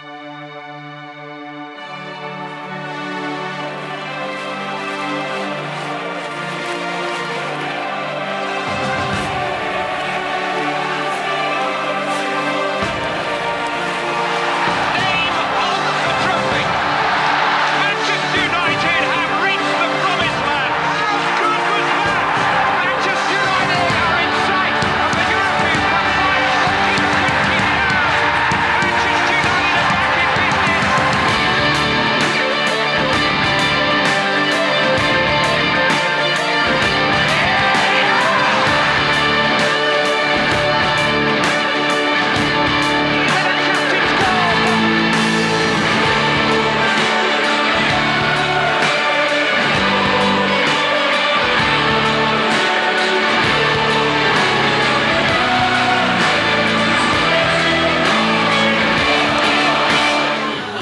Música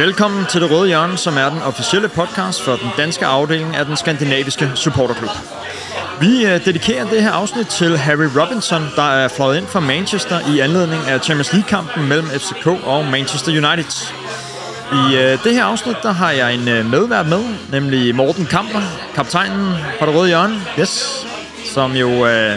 Velkommen til Det Røde Hjørne, som er den officielle podcast for den danske afdeling af den skandinaviske supporterklub. Vi øh, dedikerer det her afsnit til Harry Robinson, der er fløjet ind fra Manchester i anledning af Champions League-kampen mellem FCK og Manchester United. I øh, det her afsnit, der har jeg en øh, medvært med, nemlig Morten Kamper, kaptajnen fra Det Røde Hjørne. Yes. Som jo, øh,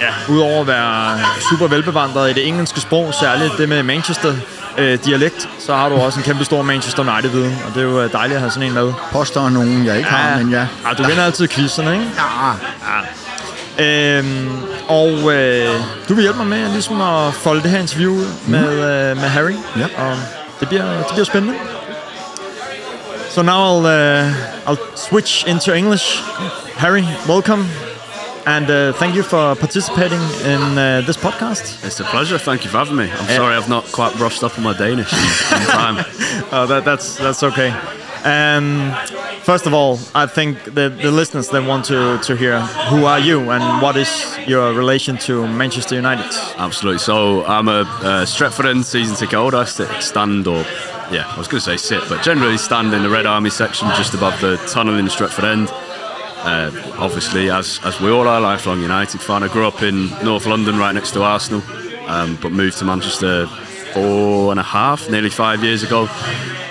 ja, udover at være super velbevandret i det engelske sprog, særligt det med Manchester, øh, dialekt, så har du også en kæmpe stor Manchester United-viden, og det er jo øh, dejligt at have sådan en med. Påstår nogen, jeg ikke ja. har, men ja. ja du vinder altid quizzerne, ikke? Ja. ja. Øhm, og øh, du vil hjælpe mig med ligesom at folde det her interview ud mm. med, øh, med Harry. Ja. Og det bliver, det bliver spændende. So now I'll, uh, I'll switch into English. Harry, welcome. And uh, thank you for participating in uh, this podcast. It's a pleasure. Thank you for having me. I'm uh, sorry I've not quite brushed up on my Danish in time. oh, that, that's that's okay. Um, first of all, I think the, the listeners they want to, to hear who are you and what is your relation to Manchester United. Absolutely. So I'm a Stretford End season ticket holder. I stand or yeah, I was going to say sit, but generally stand in the Red Army section just above the tunnel in Stretford End. Uh, obviously, as as we all are, lifelong United fan. I grew up in North London, right next to Arsenal, um, but moved to Manchester four and a half, nearly five years ago.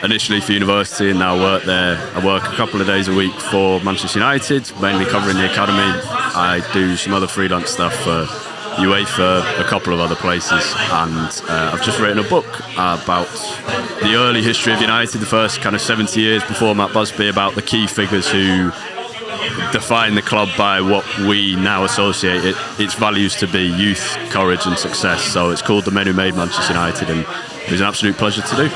Initially for university, and now work there. I work a couple of days a week for Manchester United, mainly covering the academy. I do some other freelance stuff for UEFA, a couple of other places, and uh, I've just written a book about the early history of United, the first kind of 70 years before Matt Busby, about the key figures who define the club by what we now associate it, its values to be youth, courage, and success. So it's called The Men Who Made Manchester United, and it was an absolute pleasure to do.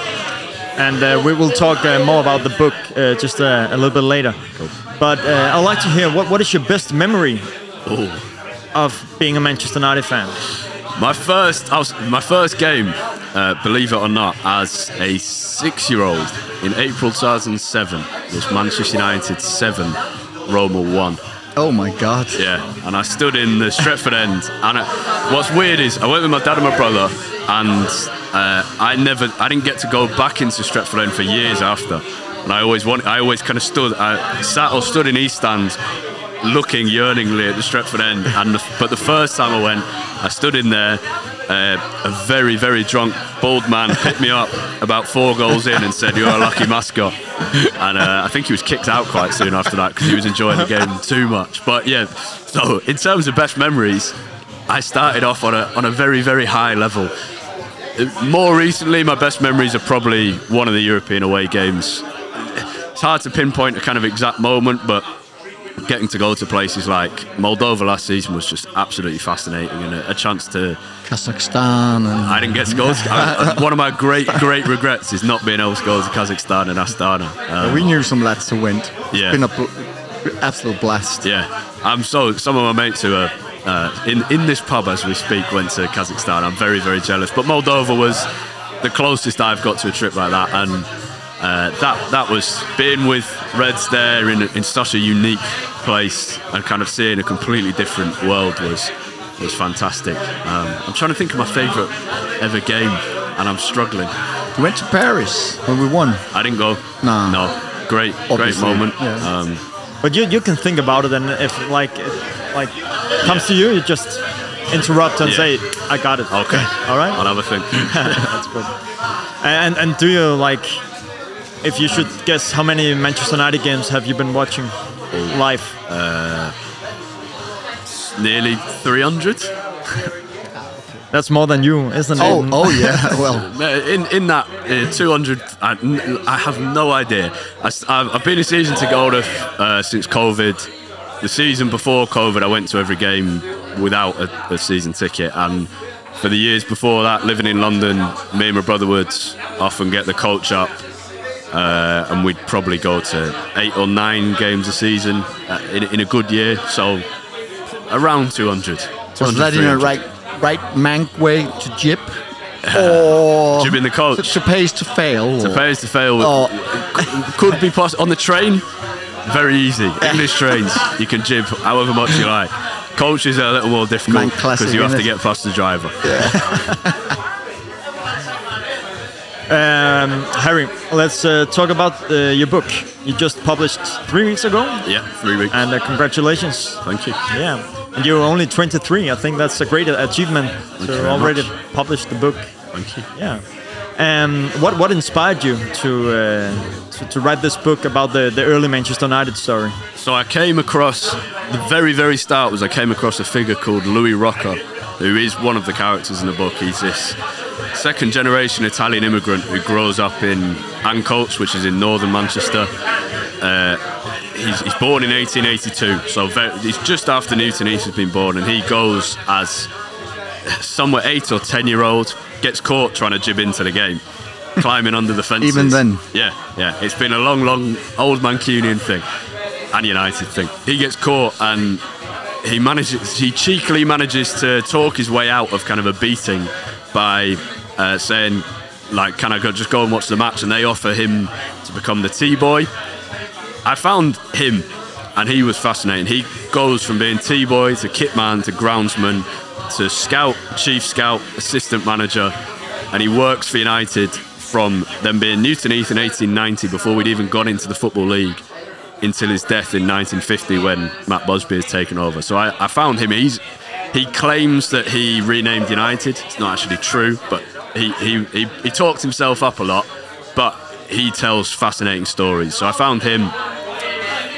And uh, we will talk uh, more about the book uh, just uh, a little bit later. Cool. But uh, I'd like to hear what, what is your best memory Ooh. of being a Manchester United fan? My first, was, my first game, uh, believe it or not, as a six-year-old in April 2007 was Manchester United seven, Roma won. Oh my god. Yeah, and I stood in the Stretford end, and I, what's weird is I went with my dad and my brother, and uh, I never, I didn't get to go back into Stretford end for years after, and I always want, I always kind of stood, I sat or stood in East Stand, looking yearningly at the Stretford end, and the, but the first time I went, I stood in there uh, a very, very drunk bald man picked me up about four goals in and said, "You're a lucky mascot." And uh, I think he was kicked out quite soon after that because he was enjoying the game too much. But yeah, so in terms of best memories, I started off on a on a very, very high level. More recently, my best memories are probably one of the European away games. It's hard to pinpoint a kind of exact moment, but getting to go to places like Moldova last season was just absolutely fascinating and a, a chance to Kazakhstan. And... I didn't get to go. To, I, one of my great, great regrets is not being able to go to Kazakhstan and Astana. Um, we knew some lads who went. It's yeah, been a bl- absolute blast. Yeah, I'm so. Some of my mates who are uh, in in this pub as we speak went to Kazakhstan. I'm very, very jealous. But Moldova was the closest I've got to a trip like that, and uh, that that was being with Reds there in in such a unique place and kind of seeing a completely different world was was fantastic. Um, I'm trying to think of my favourite ever game, and I'm struggling. You went to Paris when we won. I didn't go. No, no. Great, Obviously. great moment. Yeah. Um, but you you can think about it, and if like it, like comes yeah. to you, you just interrupt and Yeah. say, "I got it." Okay. All right. I'll have a think. That's good. And and do you like? If you should guess, how many Manchester United games have you been watching live? Nearly 300. That's more than you, isn't Oh, it? oh yeah. Well, Uh, In in that uh, 200, I, I have no idea. I, have been a season ticket holder uh, since COVID. The season before COVID, I went to every game without a, a season ticket, and for the years before that, living in London, me and my brother would often get the coach up, uh, and we'd probably go to eight or nine games a season uh, in, in a good year. So around 200. was that in a right, right mank way to jib, or Jibbing the coach. to, to pays to fail? or- Pays to fail. Oh. Could be possible on the train. Very easy. English trains, you can jib however much you like. Coaches are a little more difficult because you have to get past the driver. Um, Harry, let's uh, talk about uh, your book. You just published three weeks ago, Yeah, three weeks. and uh, congratulations. Thank you. Yeah, and you're only 23. I think that's a great achievement you to already much. publish the book. Thank you. Yeah. Um, what what inspired you to, uh, to to write this book about the, the early Manchester United story? So I came across the very, very start was I came across a figure called Louis Rocca, who is one of the characters in the book. He's this second generation Italian immigrant who grows up in Ancoats, which is in northern Manchester. Uh, he's, he's born in 1882, so very, he's just after Newton Heath has been born, and he goes as somewhere eight or ten year old, gets caught trying to jib into the game, climbing under the fences. Even then? Yeah, yeah. It's been a long, long old Mancunian thing and United thing. He gets caught and he manages, he cheekily manages to talk his way out of kind of a beating by uh, saying, like, can I go, just go and watch the match? And they offer him to become the T boy. I found him and he was fascinating. He goes from being T boy to kit man to groundsman to scout, chief scout, assistant manager, and he works for United from them being Newton Heath in 1890 before we'd even gone into the Football League until his death in 1950 when Matt Busby has taken over. So I, I found him. He's he claims that he renamed United. It's not actually true, but he, he, he, he talks himself up a lot, but he tells fascinating stories. So I found him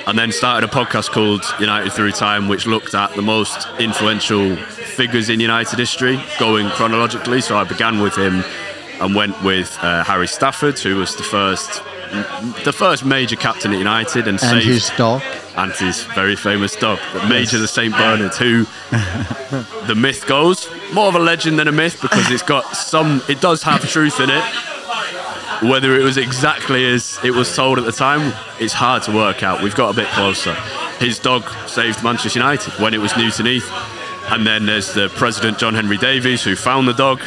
and then started a podcast called United Through Time, which looked at the most influential figures in United history, going chronologically. So I began with him and went with uh, Harry Stafford, who was the first, the first major captain at United, and, and saved his dog. and his very famous dog, the Major the Saint Bernard, who the myth goes more of a legend than a myth because it's got some, it does have truth in it. Whether it was exactly as it was told at the time, it's hard to work out. We've got a bit closer. His dog saved Manchester United when it was Newton Heath. And then there's the president, John Henry Davies, who found the dog.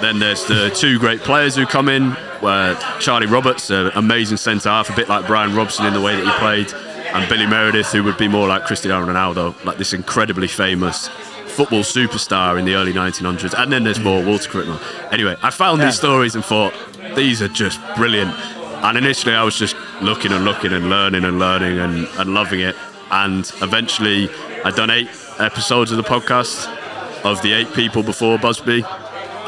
Then there's the two great players who come in, where Charlie Roberts, an amazing centre half, a bit like Brian Robson in the way that he played, and Billy Meredith, who would be more like Cristiano Ronaldo, like this incredibly famous football superstar in the early 1900s. And then there's more, Walter Crickmer. Anyway, I found Yeah. these stories and thought, these are just brilliant. And initially, I was just looking and looking and learning and learning and, and loving it. And eventually, I'd done eight episodes of the podcast of the eight people before Busby.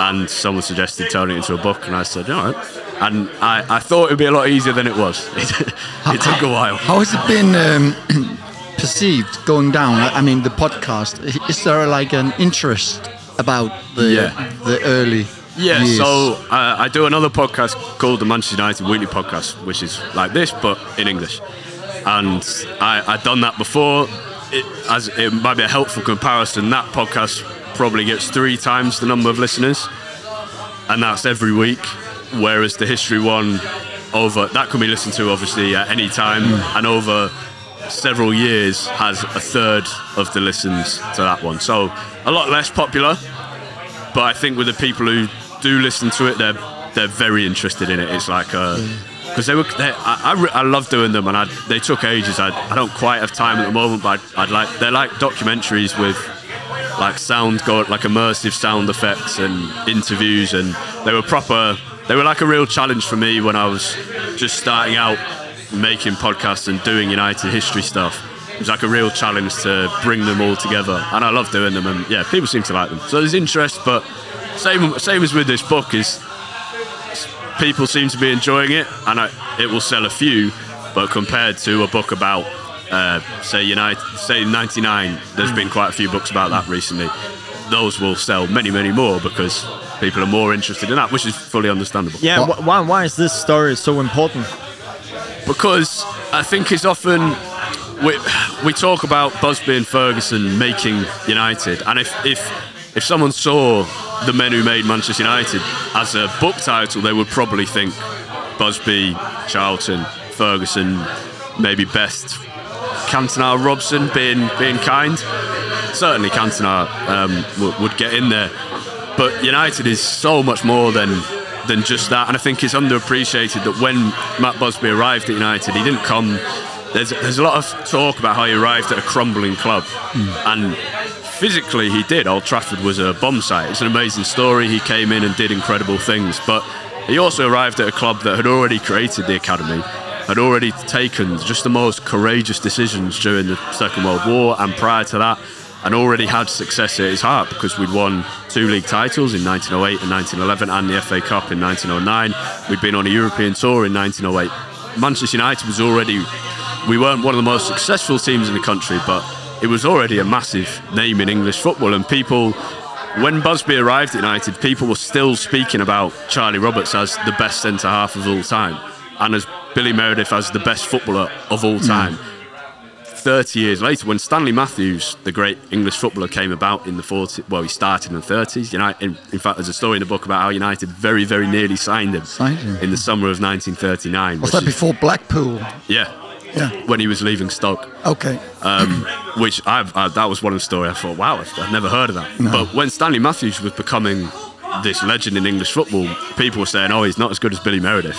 And someone suggested turning it into a book, and I said, all right. And I, I thought it would be a lot easier than it was. It, it took a while. How has it been um, perceived going down? I I mean, the podcast. Is there like an interest about the Yeah. the early Yeah, years? so uh, I do another podcast called the Manchester United Weekly Podcast, which is like this but in English. And I, I'd done that before. It, as it might be a helpful comparison, that podcast probably gets three times the number of listeners, and that's every week. Whereas the history one, over that can be listened to obviously at any time, hmm. and over several years has a third of the listens to that one. So a lot less popular, but I think with the people who do listen to it, they're they're very interested in it. It's like uh, hmm. because they were they, I, I, re- I love doing them, and I, they took ages. I, I don't quite have time at the moment, but I'd, I'd like they're like documentaries with like sound go like immersive sound effects and interviews, and they were proper. They were like a real challenge for me when I was just starting out making podcasts and doing United history stuff. It was like a real challenge to bring them all together, and I love doing them. And yeah, people seem to like them. So there's interest, but same same as with this book is people seem to be enjoying it, and I, it will sell a few. But compared to a book about, uh, say United, say '99, there's been quite a few books about that recently. Those will sell many, many more because people are more interested in that, which is fully understandable. Yeah, wh- why, why is this story so important? because I think it's often we, we talk about Busby and Ferguson making United, and if if if someone saw the men who made Manchester United as a book title, they would probably think Busby, Charlton, Ferguson, maybe best Cantona, Robson, being being kind. Certainly, Cantona um, would, would get in there, but United is so much more than than just that. And I think it's underappreciated that when Matt Busby arrived at United, he didn't come. There's, there's a lot of talk about how he arrived at a crumbling club, and physically he did. Old Trafford was a bomb site. It's an amazing story. He came in and did incredible things, but he also arrived at a club that had already created the academy, had already taken just the most courageous decisions during the Second World War and prior to that, and already had success at his heart because we'd won two league titles in 1908 and 1911 and the FA Cup in 1909. We'd been on a European tour in 1908. Manchester United was already, we weren't one of the most successful teams in the country, but it was already a massive name in English football. And people, when Busby arrived at United, people were still speaking about Charlie Roberts as the best centre half of all time and as Billy Meredith as the best footballer of all time. 30 years later, when Stanley Matthews, the great English footballer, came about in the 40s, well, he started in the 30s. United, in, in fact, there's a story in the book about how United very, very nearly signed him, Signed him. in the summer of 1939. Was that is- before Blackpool? Yeah. Yeah. When he was leaving Stoke. Okay. Um, which I've, I, that was one of the story I thought, wow, I've, I've never heard of that. No. But when Stanley Matthews was becoming this legend in English football, people were saying, oh, he's not as good as Billy Meredith.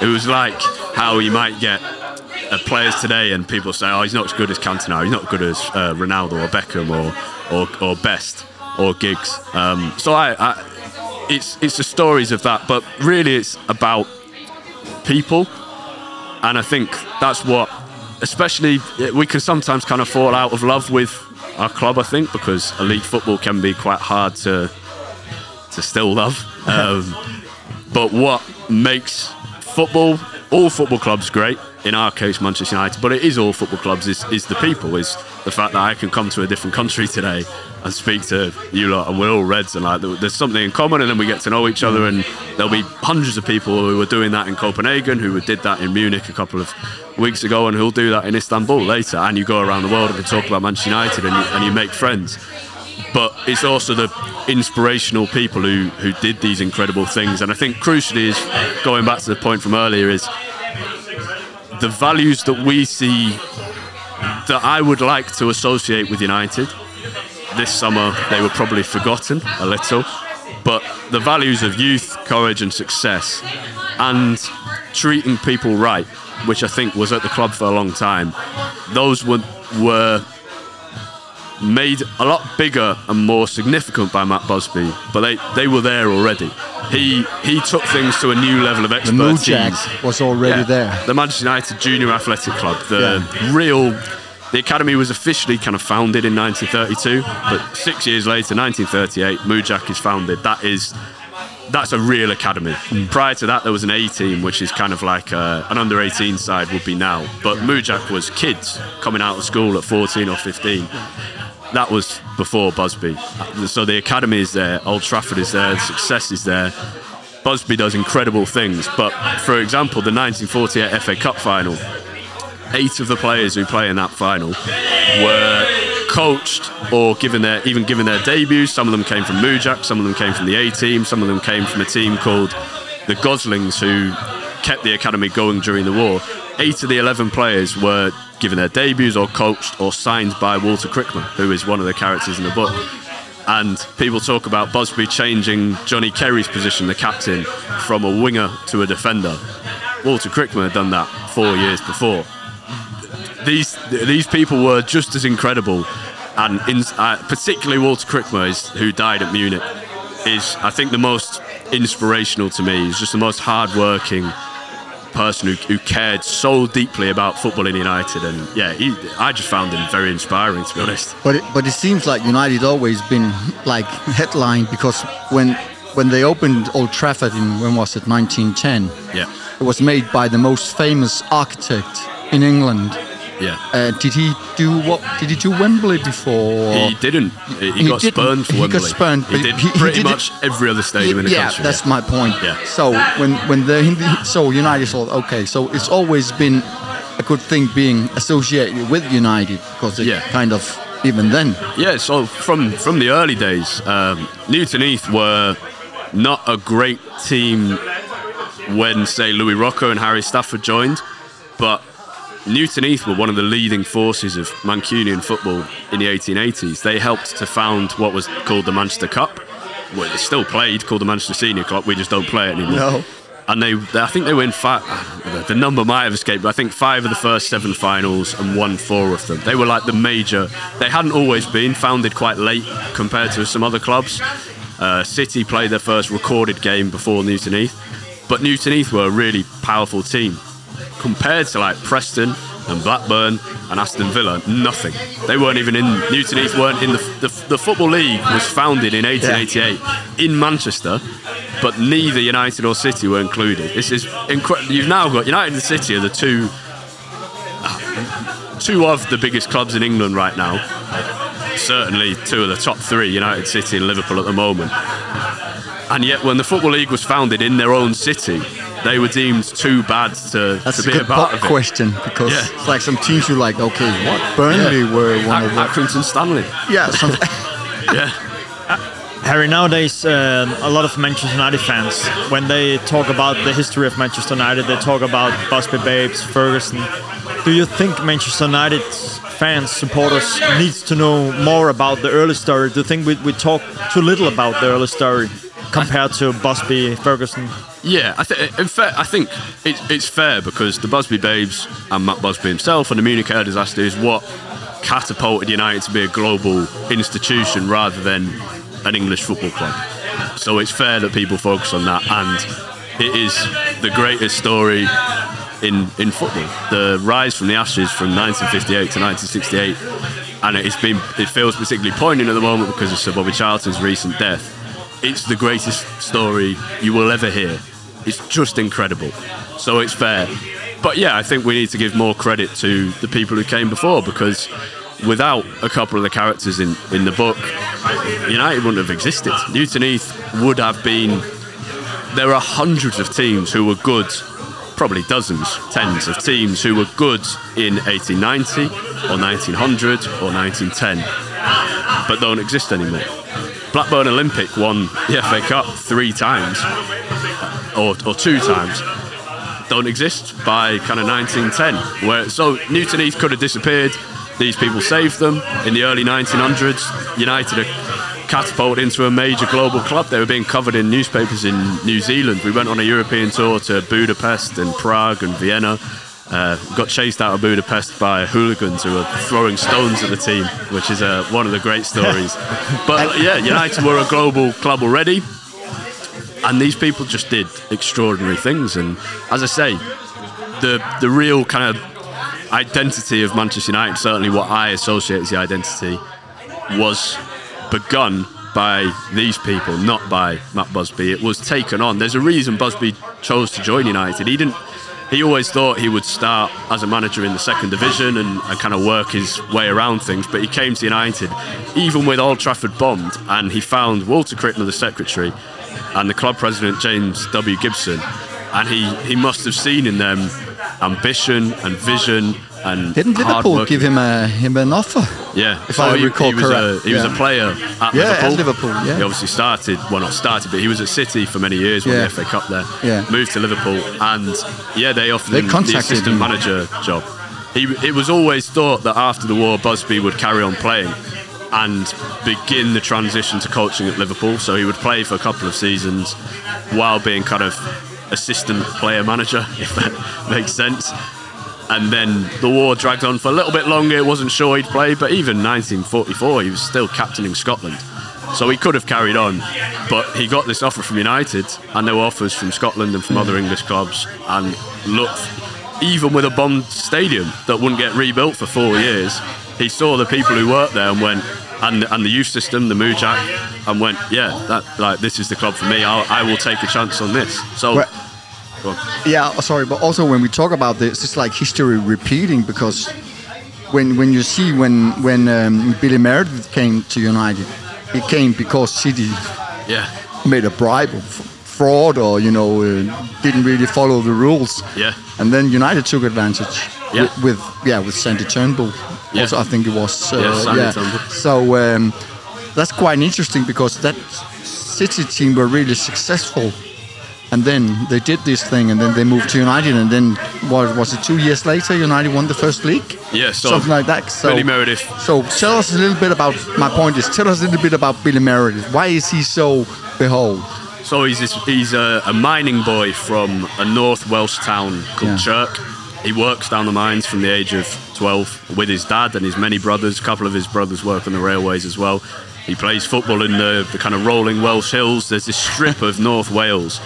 It was like how you might get uh, players today and people say, oh, he's not as good as Cantona, he's not as good as uh, Ronaldo or Beckham or, or, or Best or Giggs. Um, so I, I, it's, it's the stories of that, but really it's about people and I think that's what, especially, we can sometimes kind of fall out of love with our club. I think because elite football can be quite hard to to still love. Um, but what makes football, all football clubs, great? In our case, Manchester United, but it is all football clubs. Is is the people? Is the fact that I can come to a different country today and speak to you lot, and we're all Reds, and like there's something in common, and then we get to know each other, and there'll be hundreds of people who were doing that in Copenhagen, who did that in Munich a couple of weeks ago, and who'll do that in Istanbul later. And you go around the world and can talk about Manchester United, and you, and you make friends but it's also the inspirational people who, who did these incredible things. And I think crucially is going back to the point from earlier is the values that we see that I would like to associate with United. This summer they were probably forgotten a little, but the values of youth, courage, and success, and treating people right, which I think was at the club for a long time, those were were made a lot bigger and more significant by Matt Busby, but they, they were there already. He he took things to a new level of expertise. The. Mujak was already Yeah. there. The Manchester United Junior Athletic Club, the real. The academy was officially kind of founded in 1932, but six years later, 1938, Mujak is founded. That is, that's a real academy. Prior to that, there was an A team, which is kind of like uh an under 18 side would be now. But Mujak was kids coming out of school at 14 or 15 that was before Busby. So the academy is there, Old Trafford is there, the success is there. Busby does incredible things, but for example, the 1948 FA Cup final, eight of the players who play in that final were coached or given their even given their debuts. Some of them came from Mujak, some of them came from the A team, some of them came from a team called the Goslings who kept the academy going during the war. Eight of the 11 players were given their debuts or coached or signed by Walter Crickmer, who is one of the characters in the book. And people talk about Busby changing Johnny Carey's position, the captain, from a winger to a defender. Walter Crickmer had done that four years before these these people were just as incredible, and in, uh, particularly Walter Crickmer, is, who died at Munich, is I think the most inspirational to me. He's just the most hardworking, person who, who cared so deeply about football in United, and yeah, he, I just found him very inspiring to be honest. But it, but it seems like United always been like headline because when when they opened Old Trafford in when was it 1910? Yeah, It was made by the most famous architect in England. Yeah. Uh, did he do what? Did he do Wembley before? He didn't. He, he He got didn't. spurned for He got Wembley. spurned, He but did he- he pretty did it- much every other stadium in the yeah, country. that's my point. Yeah. So when when the so United thought okay, so it's always been a good thing being associated with United because it Yeah. kind of even then. Yeah, so from from the early days, um, Newton Heath were not a great team when, say, Louis Rocca and Harry Stafford joined, but Newton Heath were one of the leading forces of Mancunian football in the 1880s. They helped to found what was called the Manchester Cup. Well, it's still played, called the Manchester Senior Cup. We just don't play it anymore. No. And they, they, I think they win five. The number might have escaped, but I think five of the first seven finals and won four of them. They were like the major. They hadn't always been founded quite late compared to some other clubs. Uh, City played their first recorded game before Newton Heath, but Newton Heath were a really powerful team compared to like Preston and Blackburn and Aston Villa. Nothing. They weren't even in Newton Heath. weren't in the the, the football league was founded in 1888 in Manchester, but neither United or City were included. This is incredible. You've now got United and City are the two two of the biggest clubs in England right now. Certainly two of the top three, United, City, and Liverpool at the moment. And yet, when the Football League was founded in their own city, they were deemed too bad to, That's to a be good a part pop of it. question because Yeah. it's like some teams you like. Okay, what Burnley were one Ac- of the Accrington Stanley. yeah. Yeah. Harry, nowadays, um, a lot of Manchester United fans, when they talk about the history of Manchester United, they talk about Busby Babes, Ferguson. Do you think Manchester United fans, supporters, needs to know more about the early story? Do you think we, we talk too little about the early story compared to Busby, Ferguson? Yeah, I, th- I think it, it's fair because the Busby Babes and Matt Busby himself and the Munich air disaster is what catapulted United to be a global institution rather than an English football club. So it's fair that people focus on that, and it is the greatest story in in football. The rise from the ashes from 1958 to 1968, and it's been it feels particularly poignant at the moment because of Sir Bobby Charlton's recent death. It's the greatest story you will ever hear. It's just incredible. So it's fair. But yeah, I think we need to give more credit to the people who came before because without a couple of the characters in, in the book, United wouldn't have existed. Newton Heath would have been. There are hundreds of teams who were good, probably dozens, tens of teams who were good in 1890 or 1900 or 1910, but don't exist anymore. Blackburn Olympic won the FA Cup three times, or, or two times. Don't exist by kind of 1910. Where so Newton Heath could have disappeared. These people saved them in the early 1900s. United are catapulted into a major global club. They were being covered in newspapers in New Zealand. We went on a European tour to Budapest and Prague and Vienna. Uh, got chased out of Budapest by hooligans who were throwing stones at the team, which is uh, one of the great stories. but yeah, United were a global club already, and these people just did extraordinary things. And as I say, the the real kind of identity of Manchester United, certainly what I associate as the identity, was begun by these people, not by Matt Busby. It was taken on. There's a reason Busby chose to join United. He didn't. He always thought he would start as a manager in the second division and, and kind of work his way around things. But he came to United, even with Old Trafford bombed, and he found Walter Crickmer, the secretary, and the club president James W. Gibson, and he, he must have seen in them ambition and vision and didn't hard Liverpool work. give him a him an offer? Yeah, If I oh, he, recall he was correct, A, he was yeah. a player at Yeah, Liverpool. at Liverpool, yeah. He obviously started, well, not started, but he was at City for many years, won Yeah. the FA Cup there. Yeah. Moved to Liverpool, and yeah, they offered They him the assistant him. manager job. He, it was always thought that after the war, Busby would carry on playing and begin the transition to coaching at Liverpool. So he would play for a couple of seasons while being kind of assistant player manager, if that makes sense. And then the war dragged on for a little bit longer. It wasn't sure he'd play, but even 1944, he was still captaining Scotland. So he could have carried on, but he got this offer from United, and there were offers from Scotland and from other English clubs. And look, even with a bombed stadium that wouldn't get rebuilt for four years, he saw the people who worked there and went, and and the youth system, the Mujak, and went, yeah, that like this is the club for me. I'll, I will take a chance on this. So. Well-. Yeah, sorry, but also when we talk about this, it's like history repeating because when when you see when when um, Billy Meredith came to United, he came because City Yeah, made a bribe of fraud or you know uh, didn't really follow the rules. Yeah. And then United took advantage Yeah. with, with yeah with Sandy Turnbull. Yeah. Also, I think it was uh, Yeah, Sandy So um, that's quite interesting because that City team were really successful. And then they did this thing, and then they moved to United, and then what was it? Two years later, United won the first league. Yeah, so something like that. So, Billy Meredith. So tell us a little bit about. My point is, tell us a little bit about Billy Meredith. Why is he so behold? So he's this, he's a, a mining boy from a North Welsh town called Yeah. Chirk. He works down the mines from the age of 12 with his dad and his many brothers. A couple of his brothers work on the railways as well. He plays football in the, the kind of rolling Welsh hills. There's this strip of North Wales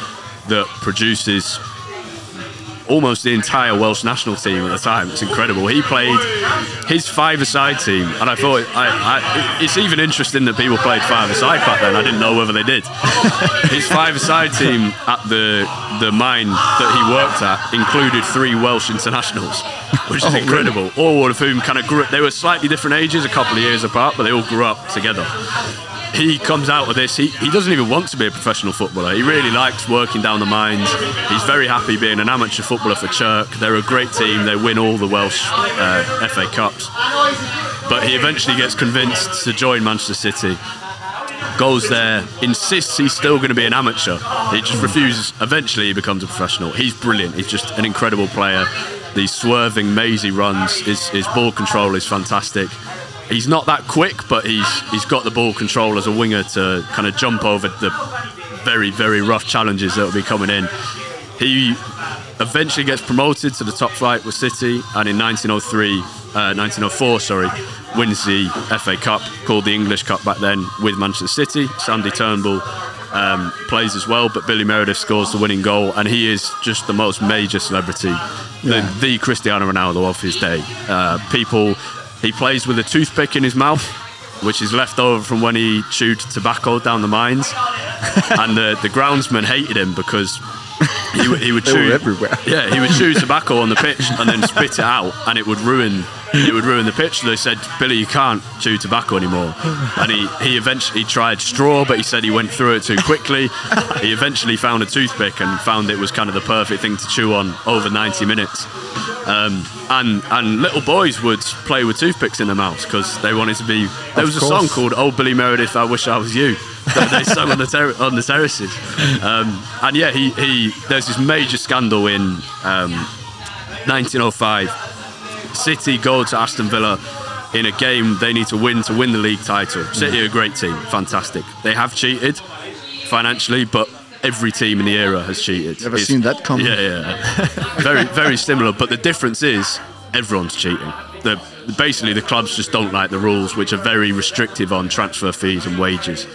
that produces almost the entire Welsh national team at the time. It's incredible. He played his five-a-side team, and I thought I, I, it's even interesting that people played five-a-side back then. I didn't know whether they did. his five-a-side team at the the mine that he worked at included three Welsh internationals, which is Oh, incredible. All of whom kind of grew. They were slightly different ages, a couple of years apart, but they all grew up together he comes out of this. He, he doesn't even want to be a professional footballer. He really likes working down the mines. He's very happy being an amateur footballer for Chirk. They're a great team. They win all the Welsh uh, FA Cups. But he eventually gets convinced to join Manchester City. Goes there, insists he's still going to be an amateur. He just refuses. Eventually, he becomes a professional. He's brilliant. He's just an incredible player. These swerving, mazy runs. His, his ball control is fantastic he's not that quick, but he's he's got the ball control as a winger to kind of jump over the very very rough challenges that will be coming in. He eventually gets promoted to the top flight with City, and in 1903, uh, 1904, sorry, wins the FA Cup, called the English Cup back then, with Manchester City. Sandy Turnbull um, plays as well, but Billy Meredith scores the winning goal, and he is just the most major celebrity, the, the Cristiano Ronaldo of his day. Uh, people, he plays with a toothpick in his mouth. Which is left over from when he chewed tobacco down the mines, and the, the groundsman hated him because he, would- he would chew everywhere. Yeah, he would chew tobacco on the pitch and then spit it out, and it would ruin it would ruin the pitch. So they said, Billy, you can't chew tobacco anymore. And he, he eventually tried straw, but he said he went through it too quickly. He eventually found a toothpick and found it was kind of the perfect thing to chew on over 90 minutes. Um, and and little boys would play with toothpicks in their mouths because they wanted to be. There was a song called "Old Billy Meredith, I Wish I Was You" that they sung on the ter- on the terraces. Um, and yeah, he, he there's this major scandal in um, 1905. City go to Aston Villa in a game they need to win to win the league title. City are a great team, fantastic. They have cheated financially, but every team in the era has cheated. Never It's- seen that coming. Yeah, yeah. very, very similar. But the difference is everyone's cheating. The, basically, the clubs just don't like the rules, which are very restrictive on transfer fees and wages.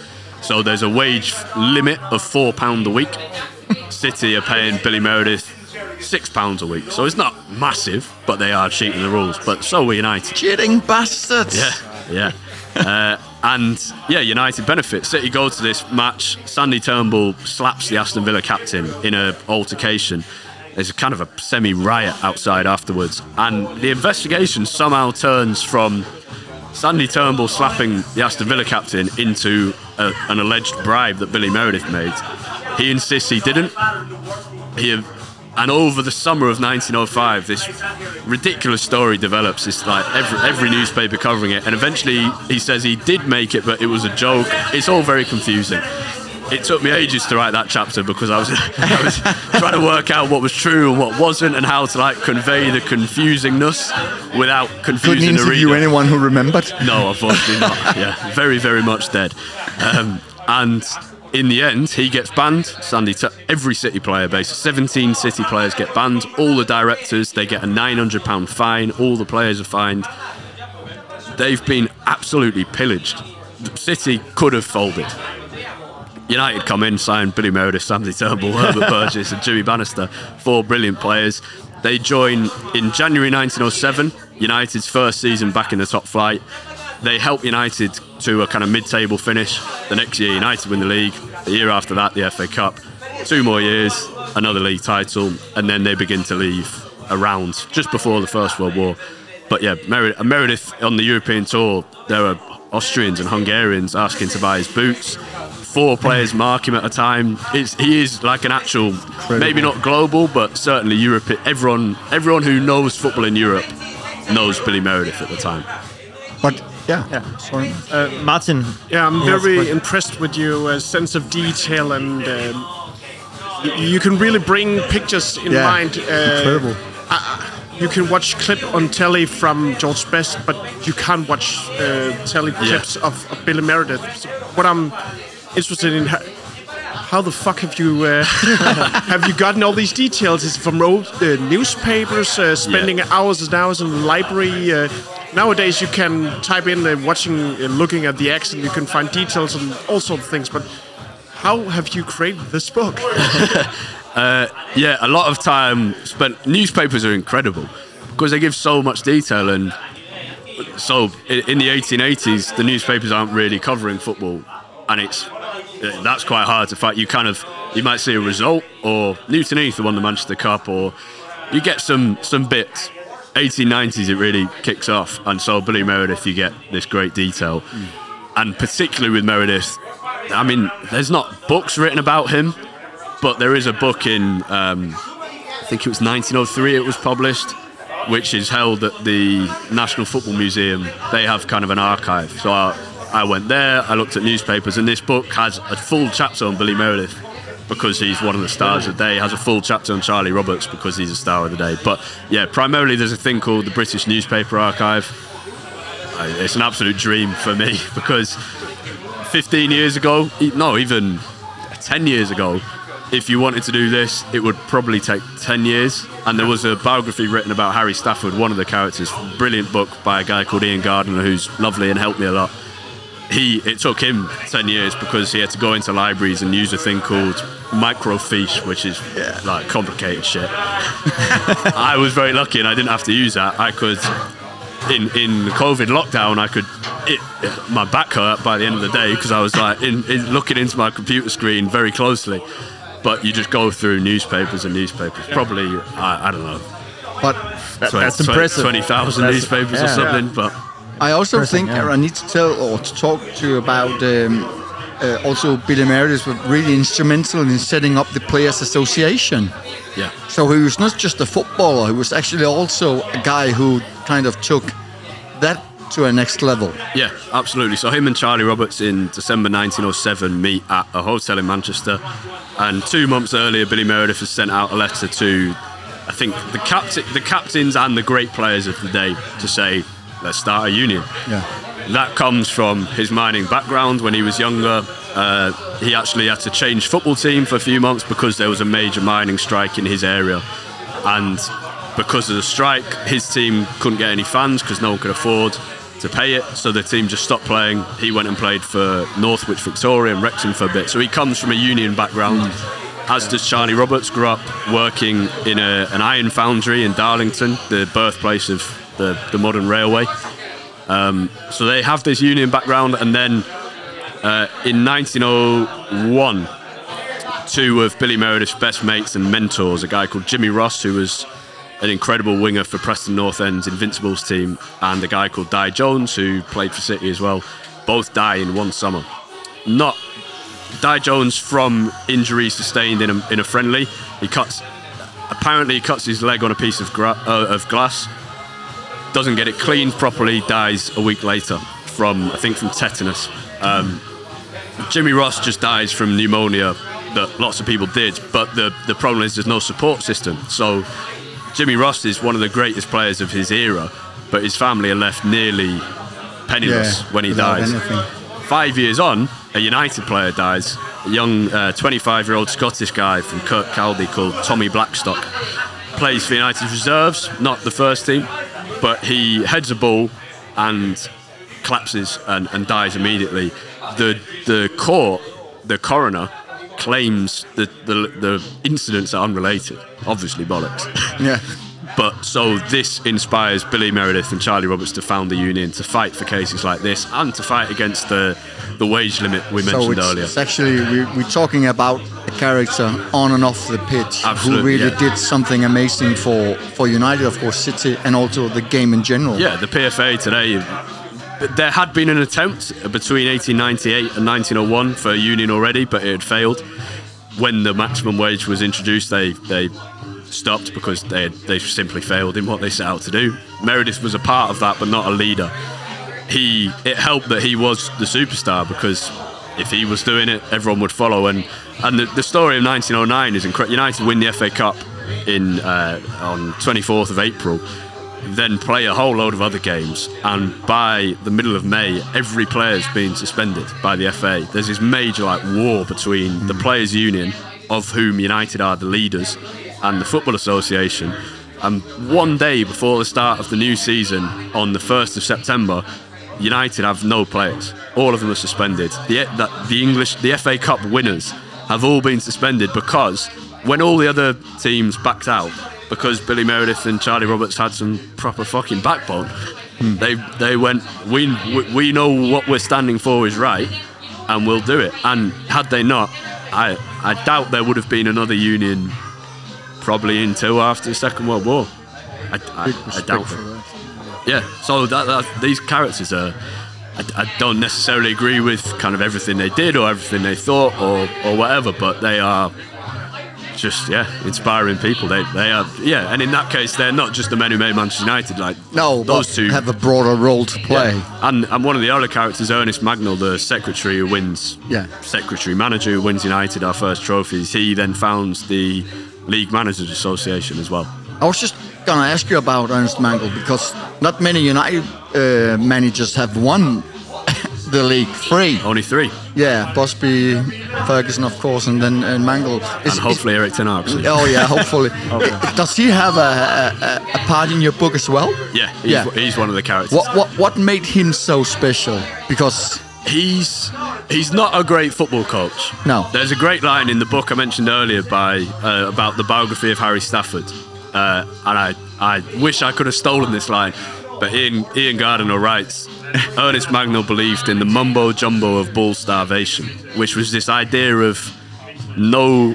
So there's a wage limit of four pound a week. City are paying Billy Meredith six pounds a week. So it's not massive, but they are cheating the rules. But so are United. Cheating bastards. Yeah, yeah. uh, and yeah, United benefit. City go to this match. Sandy Turnbull slaps the Aston Villa captain in a altercation. There's a kind of a semi riot outside afterwards, and the investigation somehow turns from Sandy Turnbull slapping the Aston Villa captain into a, an alleged bribe that Billy Meredith made. He insists he didn't. He and over the summer of 1905, this ridiculous story develops. It's like every every newspaper covering it, and eventually he says he did make it, but it was a joke. It's all very confusing. It took me ages to write that chapter because I was I was trying to work out what was true and what wasn't, and how to like convey the confusingness without Couldn't confusing the interview you anyone who remembered. No, unfortunately not. Yeah, very, very much dead. Um, and in the end, he gets banned. Sandy, T- every City player, base, 17 City players get banned. All the directors, they get a £900 fine. All the players are fined. They've been absolutely pillaged. The city could have folded. United come in, sign Billy Meredith, Sandy Turnbull, Herbert Burgess, and Jimmy Bannister, four brilliant players. They join in January 1907, United's first season back in the top flight. They help United to a kind of mid-table finish. The next year, United win the league. The year after that, the FA Cup. Two more years, another league title, and then they begin to leave around just before the First World War. But yeah, Meredith, Meredith on the European tour, there were Austrians and Hungarians asking to buy his boots. Four players mark him at a time. It's, he is like an actual, maybe not global, but certainly Europe. Everyone, everyone who knows football in Europe knows Billy Meredith at the time. But yeah, yeah. Sorry. Uh, Martin. Yeah, I'm very but- impressed with your uh, sense of detail and um, you can really bring pictures in Yeah, mind. Uh, incredible. You can watch clip on telly from George Best, but you can't watch uh, telly clips of, of Billy Meredith. So what I'm interested in, how, how the fuck have you uh, have you gotten all these details? Is it from old uh, newspapers, uh, spending Yeah. hours and hours in the library? Uh, nowadays, you can type in uh, watching, uh, looking at the accent, you can find details and all sorts of things. But how have you created this book? Yeah, a lot of time spent. Newspapers are incredible because they give so much detail, and so in the 1880s, the newspapers aren't really covering football, and it's that's quite hard to fight. You kind of you might see a result, or Newton Heath won the Manchester Cup, or you get some some bits. 1890s, it really kicks off, and so Billy Meredith, you get this great detail, and particularly with Meredith, I mean, there's not books written about him, but there is a book in um, I think it was 1903 it was published which is held at the National Football Museum they have kind of an archive so I, I went there I looked at newspapers and this book has a full chapter on Billy Meredith because he's one of the stars of the day has a full chapter on Charlie Roberts because he's a star of the day but yeah primarily there's a thing called the British Newspaper Archive it's an absolute dream for me because 15 years ago, no, even 10 years ago, if you wanted to do this, it would probably take 10 years. And there was a biography written about Harry Stafford, one of the characters, brilliant book by a guy called Ian Gardner, who's lovely and helped me a lot. He, it took him 10 years because he had to go into libraries and use a thing called microfiche, which is like complicated shit. I was very lucky and I didn't have to use that. I could in in the COVID lockdown, I could. It, my back hurt by the end of the day because I was like in, in looking into my computer screen very closely. But you just go through newspapers and newspapers. Probably I, I don't know. But That- that's impressive. Twenty thousand That's- newspapers or yeah. something. But I also Interesting, think yeah. I need to tell or to talk to you about um, uh, also Billy Meredith was really instrumental in setting up the Players Association. yeah, So he was not just a footballer; he was actually also a guy who kind of took that to a next level. Yeah, absolutely. So him and Charlie Roberts in December 1907 meet at a hotel in Manchester, and two months earlier, Billy Meredith has sent out a letter to, I think, the captain, the captains and the great players of the day to say, let's start a union. Yeah. That comes from his mining background. When he was younger, uh, he actually had to change football team for a few months because there was a major mining strike in his area, and because of the strike, his team couldn't get any fans because no one could afford to pay it. So the team just stopped playing. He went and played for Northwich Victoria and Wrexham for a bit. So he comes from a union background. As does Charlie Roberts, grew up working in a, an iron foundry in Darlington, the birthplace of the, the modern railway. So they have this union background, and then uh, in 1901, two of Billy Meredith's best mates and mentors, a guy called Jimmy Ross, who was an incredible winger for Preston North End's Invincibles team, and a guy called Di Jones, who played for City as well, both die in one summer. Not Di Jones from injury sustained in a, in a friendly. He cuts, apparently, he cuts his leg on a piece of, gra- uh, of glass doesn't get it cleaned properly, dies a week later from, I think, from tetanus. Um, Jimmy Ross just dies from pneumonia that lots of people did, but the, the problem is there's no support system. So Jimmy Ross is one of the greatest players of his era, but his family are left nearly penniless Yeah, when he dies. anything. Five years on, a United player dies. A young 25 year old Scottish guy from Kirkcaldy called Tommy Blackstock plays for United's reserves, not the first team, but he heads a ball and collapses and, and dies immediately. The the court, the coroner, claims that the the incidents are unrelated. Obviously bollocks. Yeah. But so this inspires Billy Meredith and Charlie Roberts to found the union to fight for cases like this and to fight against the the wage limit we So mentioned it's, earlier. it's actually we, we're talking about a character on and off the pitch Absolutely, who really yeah. did something amazing for for United, of course, City, and also the game in general. Yeah, the PFA today. There had been an attempt between 1898 and 1901 for a union already, but it had failed. When the maximum wage was introduced, they they stopped because they they simply failed in what they set out to do. Meredith was a part of that, but not a leader. He it helped that he was the superstar because if he was doing it, everyone would follow. And and the, the story of 1909 is incredible. United win the FA Cup in uh, on 24th of April then play a whole load of other games. And by the middle of May, every player's been suspended by the FA. There's this major like war between the players' union, of whom United are the leaders, and the Football Association. And one day before the start of the new season, on the 1st of September, United have no players. All of them are suspended. The, the, the English, the FA Cup winners have all been suspended because when all the other teams backed out, because Billy Meredith and Charlie Roberts had some proper fucking backbone, hmm. they they went. We, we we know what we're standing for is right, and we'll do it. And had they not, I I doubt there would have been another union, probably until after the Second World War. I, I, I doubt it. Yeah, so that, that these characters are. I, I don't necessarily agree with kind of everything they did or everything they thought or, or whatever, but they are just yeah inspiring people. They they are yeah, and in that case, they're not just the men who made Manchester United. Like No, those two have a broader role to play. yeah. And and one of the other characters, Ernest Mangnall, the secretary who wins, Yeah. secretary manager who wins United our first trophies. He then founds the League Managers Association as well. I was just gonna ask you about Ernest Mangnall because not many United uh, managers have won the league three. Only three, Yeah, Busby, Ferguson, of course, and then and Mangnall. Is- and hopefully Erik Ten Hag. oh yeah, hopefully. Does he have a, a, a part in your book as well? Yeah, he's, Yeah. he's one of the characters. What what what made him so special? Because He's he's not a great football coach. No. There's a great line in the book I mentioned earlier by uh, about the biography of Harry Stafford, uh, and I I wish I could have stolen this line, but Ian Ian Gardiner writes. Ernest Mangnall believed in the mumbo jumbo of ball starvation, which was this idea of no,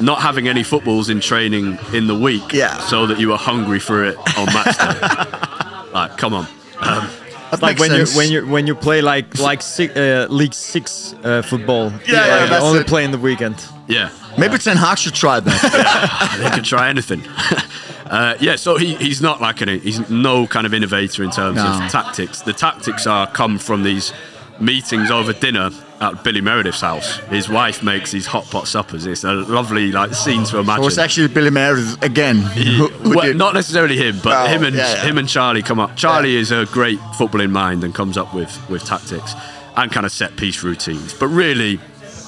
not having any footballs in training in the week, Yeah. so that you were hungry for it on match day. like, come on. Um, that Like when sense. you when you when you play like like six, uh, League Six uh, football. Yeah, yeah, Like, you only it. play in the weekend. yeah. Maybe Ten Hag should try that. they could try anything. Uh, yeah, so he, he's not like an he's no kind of innovator in terms No. of tactics. The tactics are come from these meetings over dinner at Billy Meredith's house. His wife makes these hot pot suppers. It's a lovely like scene to imagine. it was actually Billy Meredith again. Who, who well, did. not necessarily him, but Oh, him and yeah, yeah. him and Charlie come up. Charlie is a great footballing mind and comes up with with tactics and kind of set piece routines. But really,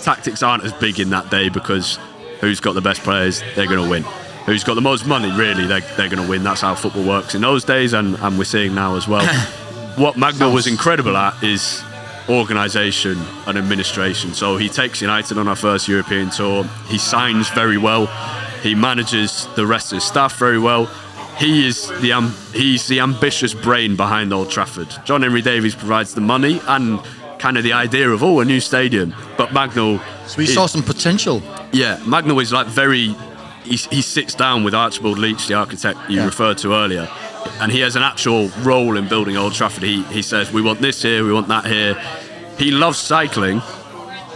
tactics aren't as big in that day because who's got the best players, they're going to win. Who's got the most money, really, they're, they're going to win. That's how football works in those days, and, and we're seeing now as well. what Mangnall was incredible at is organisation and administration. So he takes United on our first European tour. He signs very well. He manages the rest of his staff very well. He is the um, he's the ambitious brain behind Old Trafford. John Henry Davies provides the money and kind of the idea of oh a new stadium. But Mangnall, So we saw some potential. yeah, Mangnall is like very. He, he sits down with Archibald Leitch, the architect you Yeah. referred to earlier, and he has an actual role in building Old Trafford. He, he says, We want this here, we want that here. He loves cycling,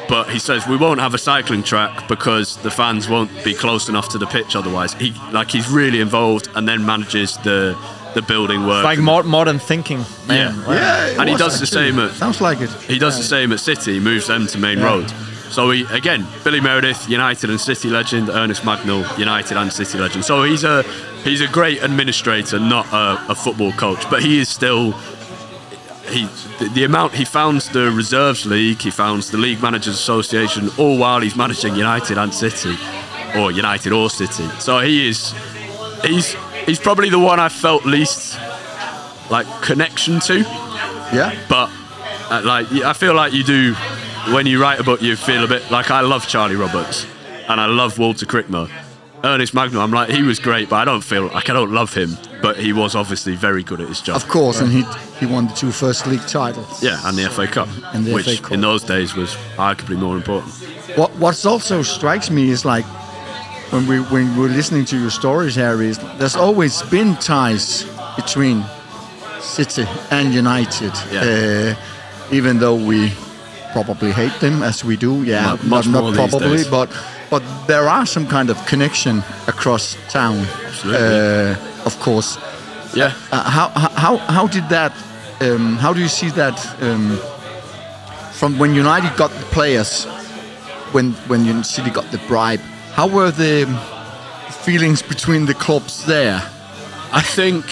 but he says, We won't have a cycling track because the fans won't be close enough to the pitch otherwise. He like He's really involved and then manages the, the building work. Like mo- modern thinking. Man. Yeah. Wow. Yeah, And he was does the same at- Sounds like it. He does the same at City, he moves them to Maine Road. So he again, Billy Meredith, United and City legend, Ernest Mangnall, United and City legend. So he's a he's a great administrator, not a, a football coach, but he is still he the, the amount he founds the reserves league, he founds the league managers association, all while he's managing United and City, or United or City. So he is he's he's probably the one I felt least like connection to Yeah. but Uh, like I feel like you do when you write a book. You feel a bit like I love Charlie Roberts and I love Walter Crickmer. Ernest Mangnall, I'm like he was great, but I don't feel like I don't love him. But he was obviously very good at his job. Of course, and he he won the two first league titles. Yeah, and the FA Cup, And the which FA Cup. in those days was arguably more important. What what also strikes me is like when we when we're listening to your stories, Harry, is there's always been ties between City and United. Yeah. Uh, even though we probably hate them as we do, yeah, not, more not probably, but but there are some kind of connection across town. Absolutely. Uh, of course. Yeah, Uh, how how how did that? Um, how do you see that um, from when United got the players, when when City got the bribe? How were the feelings between the clubs there? I think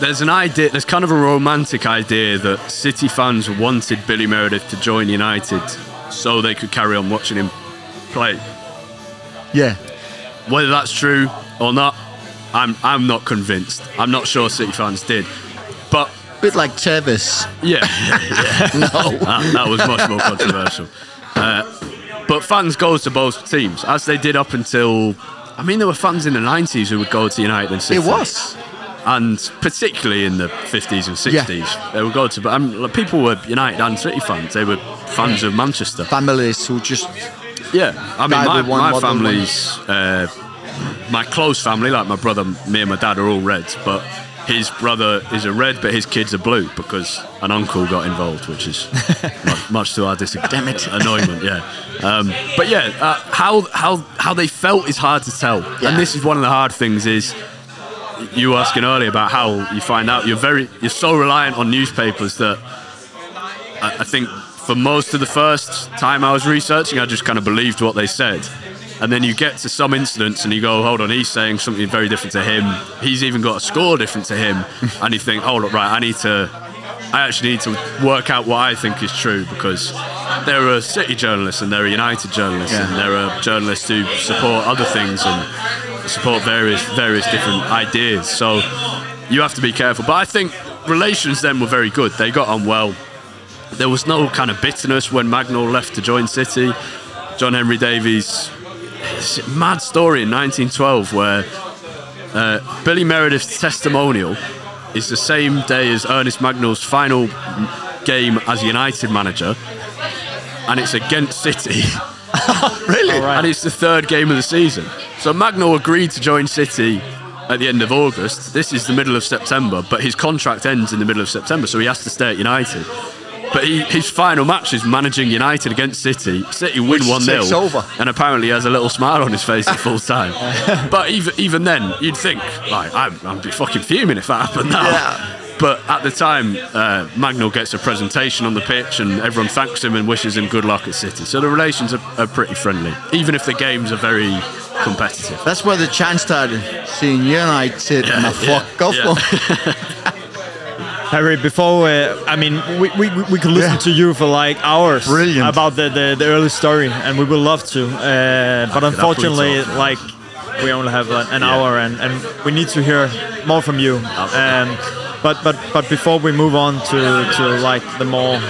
there's an idea, there's kind of a romantic idea that City fans wanted Billy Meredith to join United so they could carry on watching him play. Yeah, Whether that's true or not, I'm I'm not convinced. I'm not sure City fans did, but a bit like Tevez. yeah, No, that, that was much more controversial. Uh, but fans go to both teams as they did up until. I mean, there were fans in the 90s who would go to United and City. it was. and particularly in the 50s and 60s, they would go to. But um, like, people were United and City fans. They were fans of Manchester. Families who just Yeah, I mean, my, my family's, uh, my close family, like my brother, me and my dad are all Reds, but his brother is a Red, but his kids are blue because an uncle got involved, which is much, much to our dis- Damn it. annoyment. Yeah, um, but yeah, uh, how how how they felt is hard to tell, Yeah. and this is one of the hard things is. You were asking earlier about how you find out you're very you're so reliant on newspapers that I, I think for most of the first time I was researching, I just kind of believed what they said. And then you get to some incidents and you go, hold on, he's saying something very different to him. He's even got a score different to him. and you think, oh, hold up, right, I need to, I actually need to work out what I think is true because there are City journalists and there are United journalists Yeah. and there are journalists who support other things and support various various different ideas. So you have to be careful. But I think relations then were very good. They got on well. There was no kind of bitterness when Mangnall left to join City. John Henry Davies, mad story in 1912 where uh, Billy Meredith's testimonial is the same day as Ernest Mangnall's final game as United manager, and it's against City. really. And it's the third game of the season. So Mangnall agreed to join City at the end of August. This is the middle of September, but his contract ends in the middle of September, so he has to stay at United. But he, his final match is managing United against City. City win 1 takes 0. And apparently he has a little smile on his face at full time. but even, even then, you'd think, like, I'm, I'd be fucking fuming if that happened now. Yeah. But at the time, uh, Mangnall gets a presentation on the pitch and everyone thanks him and wishes him good luck at City. So the relations are, are pretty friendly, even if the games are very competitive. That's where the chant started. Seeing United and a yeah, fuck off. yeah. Harry, before uh, I mean, we, we, we could listen Yeah. to you for like hours Brilliant. about the, the, the early story, and we would love to. Uh, but unfortunately, talk. like we only have uh, an Yeah. hour, and, and we need to hear more from you. Um, but but but before we move on to, to like the more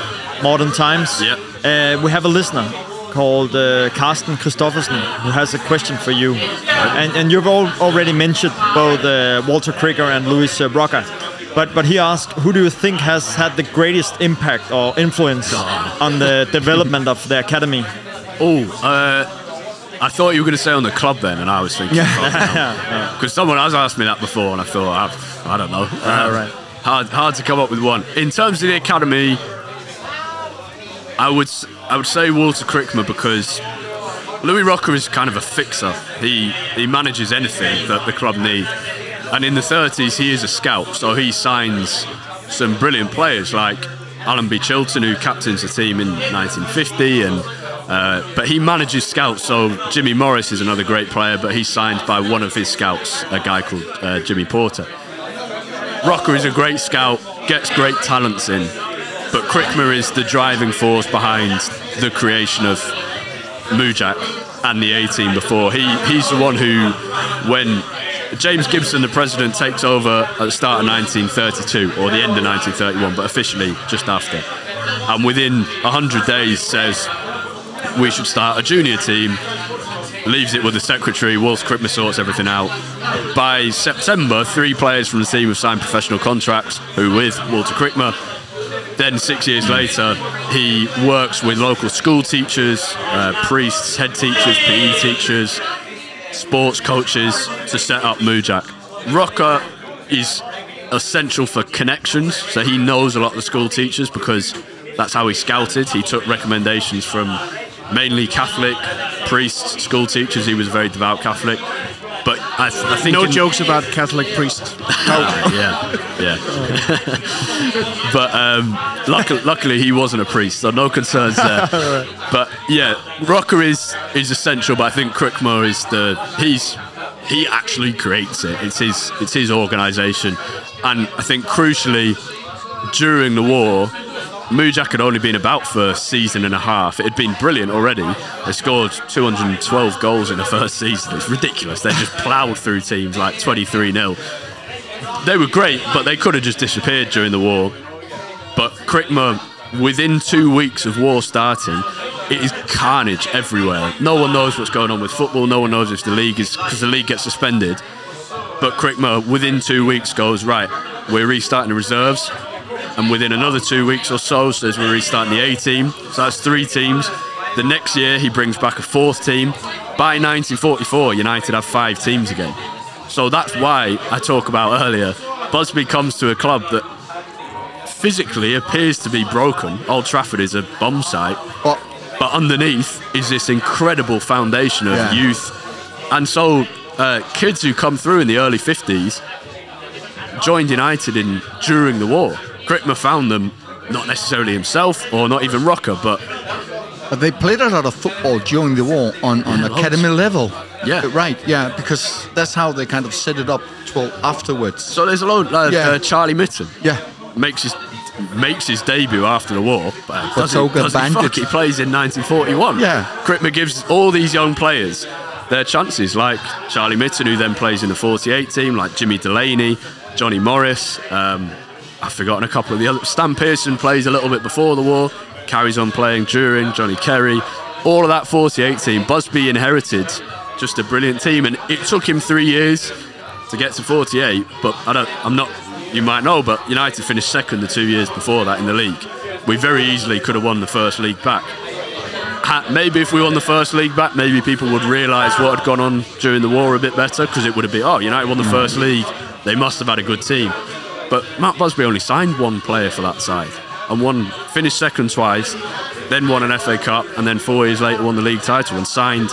modern times, Yeah. uh, we have a listener called uh, Carsten Christoffersen who has a question for you. And, and you've all already mentioned both uh, Walter Crickmer and Louis uh, Rocca. But, but he asked, who do you think has had the greatest impact or influence on the development of the academy? Oh, uh, I thought you were going to say on the club then, and I was thinking, because someone has asked me that before, and I thought, I, I don't know. Uh, right. Hard, hard to come up with one. In terms of the academy, I would I would say Walter Crickmer because Louis Rocca is kind of a fixer. He he manages anything that the club need. And in the 30s, he is a scout, so he signs some brilliant players like Allenby Chilton, who captains the team in 1950, and uh, but he manages scouts. So Jimmy Morris is another great player, but he's signed by one of his scouts, a guy called uh, Jimmy Porter. Rocca is a great scout, gets great talents in, but Crickmer is the driving force behind the creation of Mujak and the A team before. He he's the one who, when James Gibson, the president, takes over at the start of 1932 or the end of 1931, but officially just after. and within 100 days says we should start a junior team. Leaves it with the secretary, whilst Crickmer sorts everything out. By September, three players from the team have signed professional contracts, who with Walter Crickmer. Then, six years later, he works with local school teachers, uh, priests, head teachers, PE teachers, sports coaches to set up Mujak. Rocca is essential for connections, so he knows a lot of the school teachers because that's how he scouted. He took recommendations from mainly Catholic priests, school teachers. He was a very devout Catholic. But I, th- I think No in- jokes about Catholic priests. yeah, yeah. but um, luckily, luckily, he wasn't a priest, so no concerns there. But yeah, Rocca is is essential. But I think Crickmer is the he's he actually creates it. It's his it's his organisation, and I think crucially during the war. Mujak had only been about for a season and a half. It had been brilliant already. They scored 212 goals in the first season. It's ridiculous. They just ploughed through teams like 23 0 they were great, but they could have just disappeared during the war. But Crickmer, within two weeks of war starting, it is carnage everywhere. No one knows what's going on with football. No one knows if the league is because the league gets suspended. But Crickmer, within two weeks, goes right. We're restarting the reserves, and within another two weeks or so, says we're restarting the A team. So that's three teams. The next year, he brings back a fourth team. By 1944, United have five teams again. So that's why I talk about earlier. Busby comes to a club that physically appears to be broken. Old Trafford is a bomb site, But but underneath is this incredible foundation of Yeah. youth. And so, uh, kids who come through in the early 50s joined United in during the war. Crickmer found them, not necessarily himself or not even Rocca, but But they played a lot of football during the war on, on Yeah, academy level. Yeah. Uh, Right, yeah, because that's how they kind of set it up well afterwards. so there's a load. Like, Yeah. uh, Charlie Mitten Yeah. makes his makes his debut after the war, but doesn't, doesn't fuck, he plays in 1941. Yeah. Crickmer gives all these young players their chances, like Charlie Mitten, who then plays in the 48 team, like Jimmy Delaney, Johnny Morris. Um, I've forgotten a couple of the other. Stan Pearson plays a little bit before the war, carries on playing during. Johnny Carey, all of that 48 team. Busby inherited just a brilliant team, and it took him three years to get to 48. But I don't. I'm not. You might know, but United finished second the two years before that in the league. We very easily could have won the first league back. Maybe if we won the first league back, maybe people would realise what had gone on during the war a bit better because it would have been, oh, United won the mm. first league. They must have had a good team. But Matt Busby only signed one player for that side and won, finished second twice, then won an FA Cup, and then four years later won the league title and signed.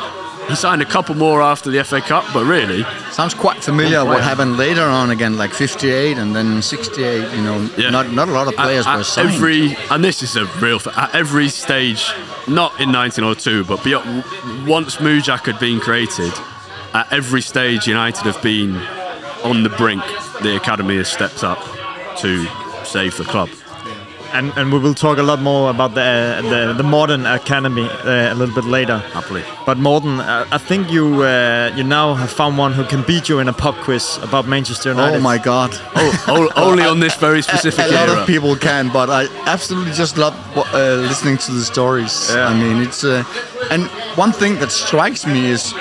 He signed a couple more after the FA Cup, but really, Sounds quite familiar what happened later on again, like 58 and then 68, you know. Yeah. Not, not a lot of players at, were at signed. every and this is a real at every stage not in 1902 but beyond, once Mujak had been created at every stage United have been on the brink the academy has stepped up to save the club And, and we will talk a lot more about the uh, the, the modern academy uh, a little bit later. happily But Morten, uh, I think you uh, you now have found one who can beat you in a pub quiz about Manchester United. Oh my God. oh, o- only on this very specific a lot era of people can, but I absolutely just love uh, listening to the stories. Yeah. I mean, it's uh, and one thing that strikes me is,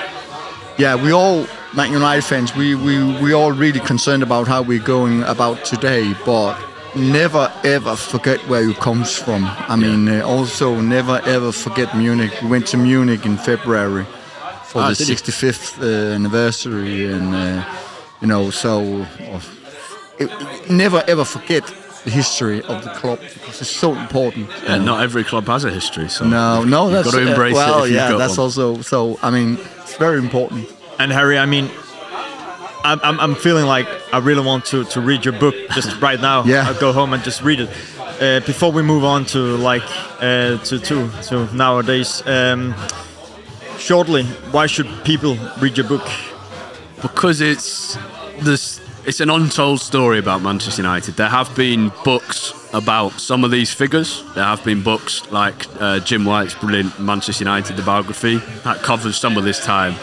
yeah, we all Man United fans, we we we all really concerned about how we're going about today, but never ever forget where you comes from. I mean, uh, also never ever forget Munich. We went to Munich in February for Ah, the 65th uh, anniversary, and uh, you know, so. it, never ever forget the history of the club because it's so important. yeah, not every club has a history so No, no, you've that's got to embrace uh, well, it if yeah, got that's one. also so. I mean, it's very important. And Harry, I mean, I'm, I'm, I'm feeling like I really want to, to read your book just right now. Yeah. I'll go home and just read it. Uh, before we move on to like uh, to, to to nowadays, um, shortly, why should people read your book? because it's this it's an untold story about Manchester United. There have been books about some of these figures. There have been books like uh, Jim White's brilliant Manchester United the biography that covers some of this time.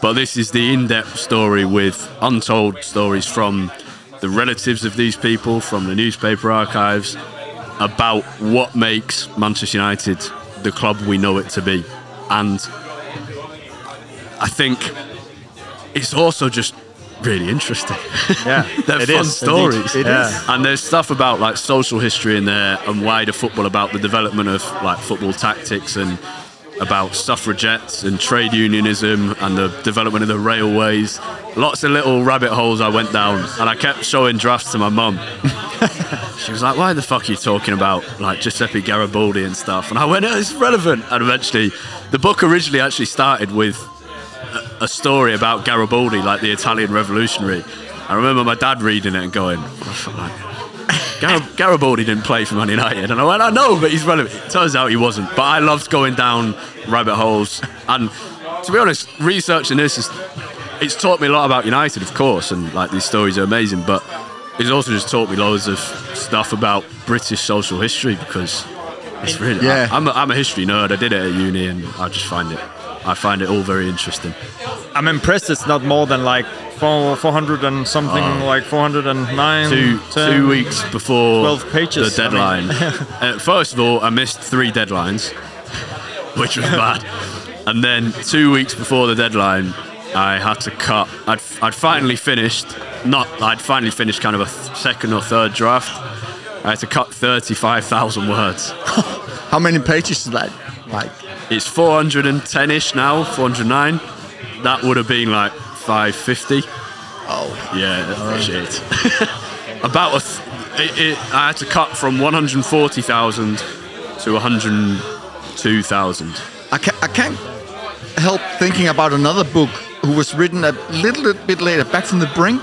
But this is the in-depth story with untold stories from the relatives of these people, from the newspaper archives, about what makes Manchester United the club we know it to be. And I think it's also just really interesting. Yeah, They're it fun is, stories. indeed. It is. And there's stuff about like social history in there and wider football about the development of like football tactics and about suffragettes and trade unionism and the development of the railways. Lots of little rabbit holes I went down and I kept showing drafts to my mum. she was like, why the fuck are you talking about like Giuseppe Garibaldi and stuff? And I went, oh, it's relevant. And eventually, the book originally actually started with a story about Garibaldi, like the Italian revolutionary. I remember my dad reading it and going, Garibaldi didn't play for Man United. And I went, I know, but he's relevant. It turns out he wasn't. But I loved going down rabbit holes. And to be honest, researching this is, it's taught me a lot about United, of course, and like these stories are amazing. But it's also just taught me loads of stuff about British social history because it's really, Yeah. I, am a, I'm a history nerd. I did it at uni and I just find it, I find it all very interesting. I'm impressed it's not more than like four, 400 and something, like 409. Oh. two 10. two weeks before 12 pages, the I mean. deadline. uh, first of all, I missed three deadlines, which was bad. And then two weeks before the deadline, I had to cut. I'd, I'd finally finished. Not. I'd finally finished kind of a th- second or third draft. I had to cut thirty-five thousand words. How many pages is that? Like, It's 410-ish now, 409. That would have been like 550. oh, Yeah, shit. About a th- it, it, I had to cut from 140,000 to 102,000. I I can't help thinking about another book who was written a little bit later, Back from the Brink.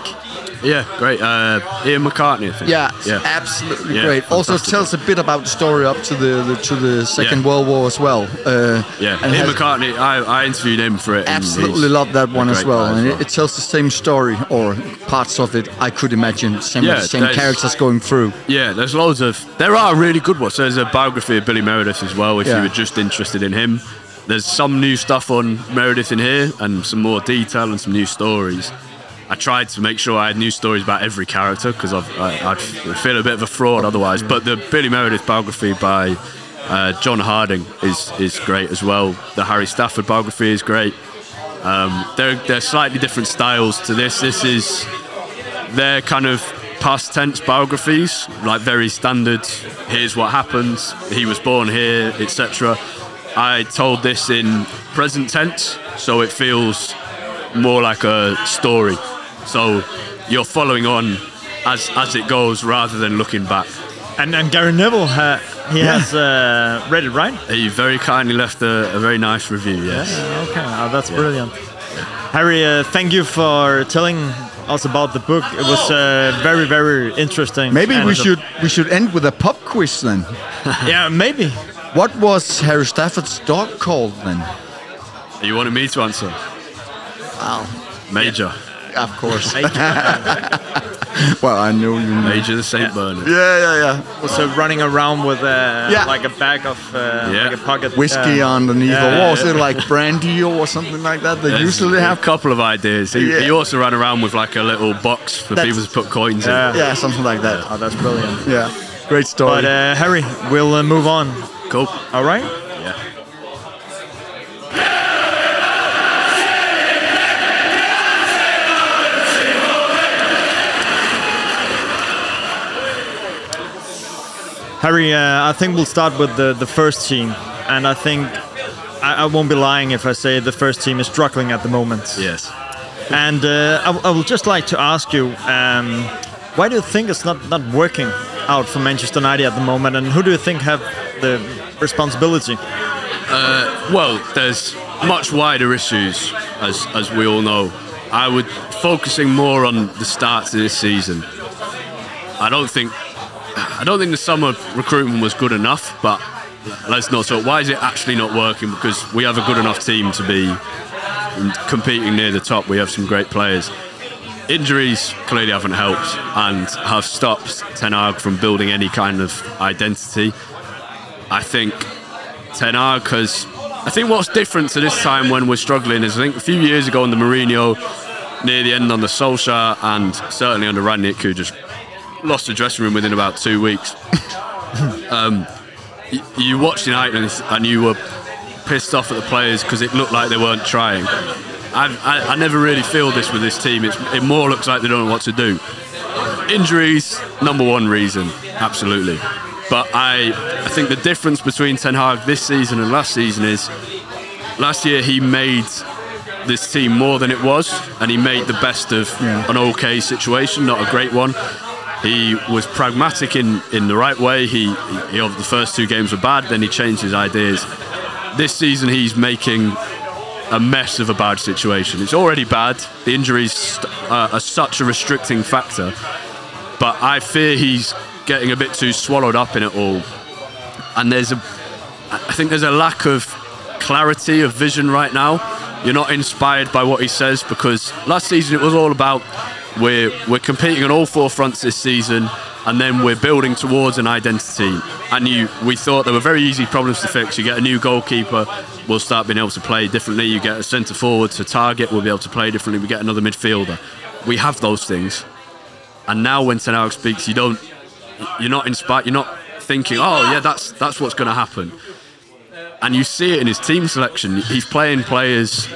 Yeah, great. Uh, Ian McCartney, I think. Yeah, yeah. absolutely Yeah, great. Also fantastic tells a bit about the story up to the, the to the Second Yeah. World War as well. Uh, Yeah, and Ian has- McCartney. I, I interviewed him for it. Absolutely he's love that one as well, guy and it, it tells the same story or parts of it. I could imagine some Yeah, same characters going through. Yeah, there's loads of. There are really good ones. There's a biography of Billy Meredith as well. If you were just interested in him, there's some new stuff on Meredith in here and some more detail and some new stories. I tried to make sure I had new stories about every character because I'd feel a bit of a fraud otherwise. But the Billy Meredith biography by uh, John Harding is is great as well. The Harry Stafford biography is great. Um, they're they're slightly different styles to this. This is they're kind of past tense biographies, like very standard. Here's what happens. He was born here, etc. I told this in present tense, so it feels more like a story. So you're following on as as it goes rather than looking back. And, and Gary Neville, ha, he has uh, read it, right? He very kindly left a, a very nice review. Yes. Okay, oh, that's brilliant. Harry, uh, thank you for telling us about the book. It was uh, very, very interesting. Maybe we should we should end with a pop quiz then. Yeah, maybe. What was Harry Stafford's dog called then? You wanted me to answer? Wow. Major. Of course. well, I know you. Know. Major the Saint Bernard. Yeah, yeah, yeah. Was uh, running around with uh, Yeah. like a bag of uh, Yeah. like a pocket Whiskey uh, underneath, yeah, or was it like brandy or something like that? They There's usually have a couple of ideas. He, Yeah. he also ran around with like a little box for That's- people to put coins Yeah. in. Yeah, something like that. Oh, that's brilliant. Yeah, great story. But uh, Harry, we'll uh, move on. Cool. All right. Harry, uh, I think we'll start with the, the first team. And I think I, I won't be lying if I say the first team is struggling at the moment. Yes. And uh, I, I would just like to ask you, um, why do you think it's not, not working out for Manchester United at the moment? And who do you think have the responsibility? Well, there's much wider issues, as as we all know. I would focusing more on the start to this season. I don't think I don't think the summer recruitment was good enough, but let's not talk. Why is it actually not working? Because we have a good enough team to be competing near the top. We have some great players. Injuries clearly haven't helped and have stopped Ten Hag from building any kind of identity. I think Ten Hag has. I think what's different to this time when we're struggling is I think a few years ago the Mourinho, near the end on the Solskjaer, and certainly under Rangnick, who just lost the dressing room within about two weeks. um, y- you watched United and, and you were pissed off at the players because it looked like they weren't trying. I, I, I never really feel this with this team. It's, it more looks like they don't know what to do. Injuries, number one reason, absolutely. But I, I think the difference between Ten Hag this season and last season is last year he made this team more than it was, and he made the best of Yeah. an okay situation, not a great one. He was pragmatic in, in the right way. He, he, the first two games were bad, then he changed his ideas. This season, he's making a mess of a bad situation. It's already bad. The injuries uh, are such a restricting factor, but I fear he's getting a bit too swallowed up in it all. And there's a, I think there's a lack of clarity of vision right now. You're not inspired by what he says because last season it was all about we're we're competing on all four fronts this season, and then we're building towards an identity. And you, we thought there were very easy problems to fix. You get a new goalkeeper, we'll start being able to play differently. You get a centre forward to target, we'll be able to play differently. We get another midfielder. We have those things, and now when Ten Hag speaks, you don't, you're not inspired. You're not thinking, oh yeah, that's that's what's going to happen and you see it in his team selection. He's playing players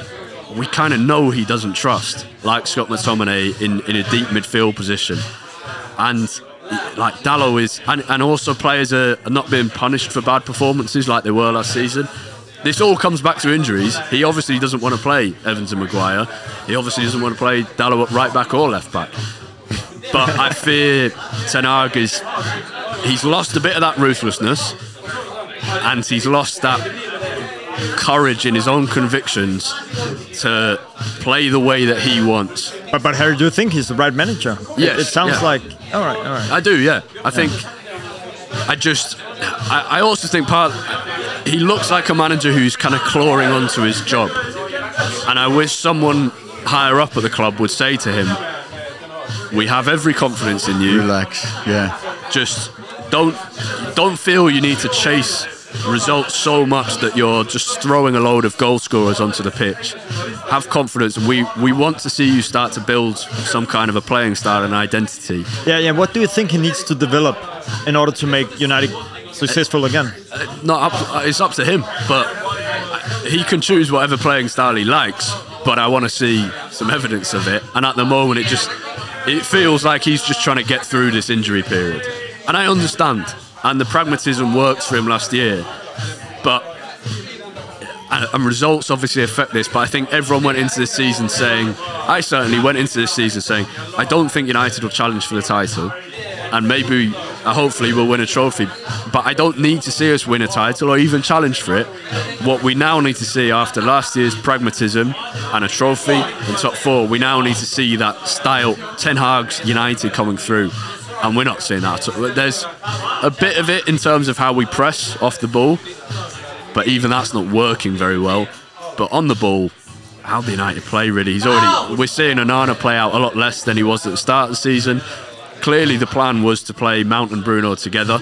we kind of know he doesn't trust, like Scott McTominay in, in a deep midfield position. And like Dalot is, and, and also players are, are not being punished for bad performances like they were last season. This all comes back to injuries. He obviously doesn't want to play Evans and Maguire. He obviously doesn't want to play Dalot at right back or left back. But I fear Ten Hag is he's lost a bit of that ruthlessness and he's lost that courage in his own convictions to play the way that he wants. But, but Harry, do you think he's the right manager? It- Yes, It, sounds yeah. like. All right, all right. I do, yeah. I think I just I, I also think part he looks like a manager who's kind of clawing onto his job. And I wish someone higher up at the club would say to him, We have every confidence in you. Relax. Yeah. just don't don't feel you need to chase results so much that you're just throwing a load of goal scorers onto the pitch. Have confidence. We we want to see you start to build some kind of a playing style and identity. Yeah, yeah. What do you think he needs to develop in order to make United successful again? Uh, not up, uh, it's up to him, but he can choose whatever playing style he likes. But I want to see some evidence of it. And at the moment, it just it feels like he's just trying to get through this injury period. And I understand. And the pragmatism worked for him last year, but and, and results obviously affect this. But I think everyone went into this season saying, I certainly went into this season saying, I don't think United will challenge for the title, and maybe, uh, hopefully, we'll win a trophy. But I don't need to see us win a title or even challenge for it. What we now need to see after last year's pragmatism and a trophy and top four, we now need to see that style, Ten Hag's United coming through. And we're not seeing that. There's a bit of it in terms of how we press off the ball, but even that's not working very well. But on the ball, how the United play really, he's already. We're seeing Onana play out a lot less than he was at the start of the season. Clearly, the plan was to play Mount and Bruno together.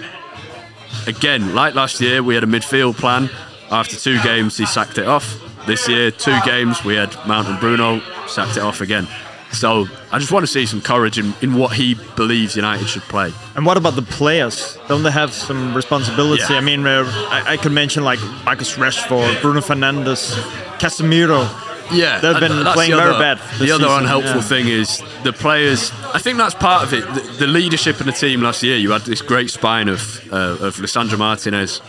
Again, like last year, we had a midfield plan. After two games, he sacked it off. This year, two games, we had Mount and Bruno, sacked it off again. So I just want to see some courage in, in what he believes United should play. And what about the players? Don't they have some responsibility? Yeah. I mean, uh, I, I could mention like Marcus Rashford, Bruno Fernandes, Casemiro. Yeah, They've been playing the very other- bad The this other season, unhelpful yeah. thing is the players. I think that's part of it. The, the leadership in the team last year. You had this great spine of uh, of Lisandro Martinez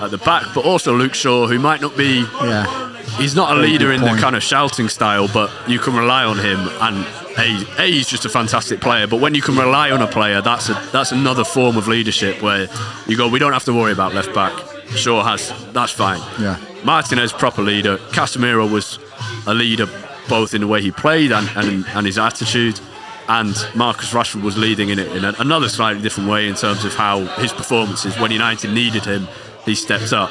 at the back, but also Luke Shaw, who might not be. Yeah. He's not a leader in the kind of shouting style, but you can rely on him. And a, a he's just a fantastic player. But when you can rely on a player, that's a that's another form of leadership where you go. We don't have to worry about left back. Shaw has that's fine. Yeah. Martinez proper leader. Casemiro was a leader both in the way he played and, and, and his attitude. And Marcus Rashford was leading in it in another slightly different way in terms of how his performances when United needed him, he stepped up.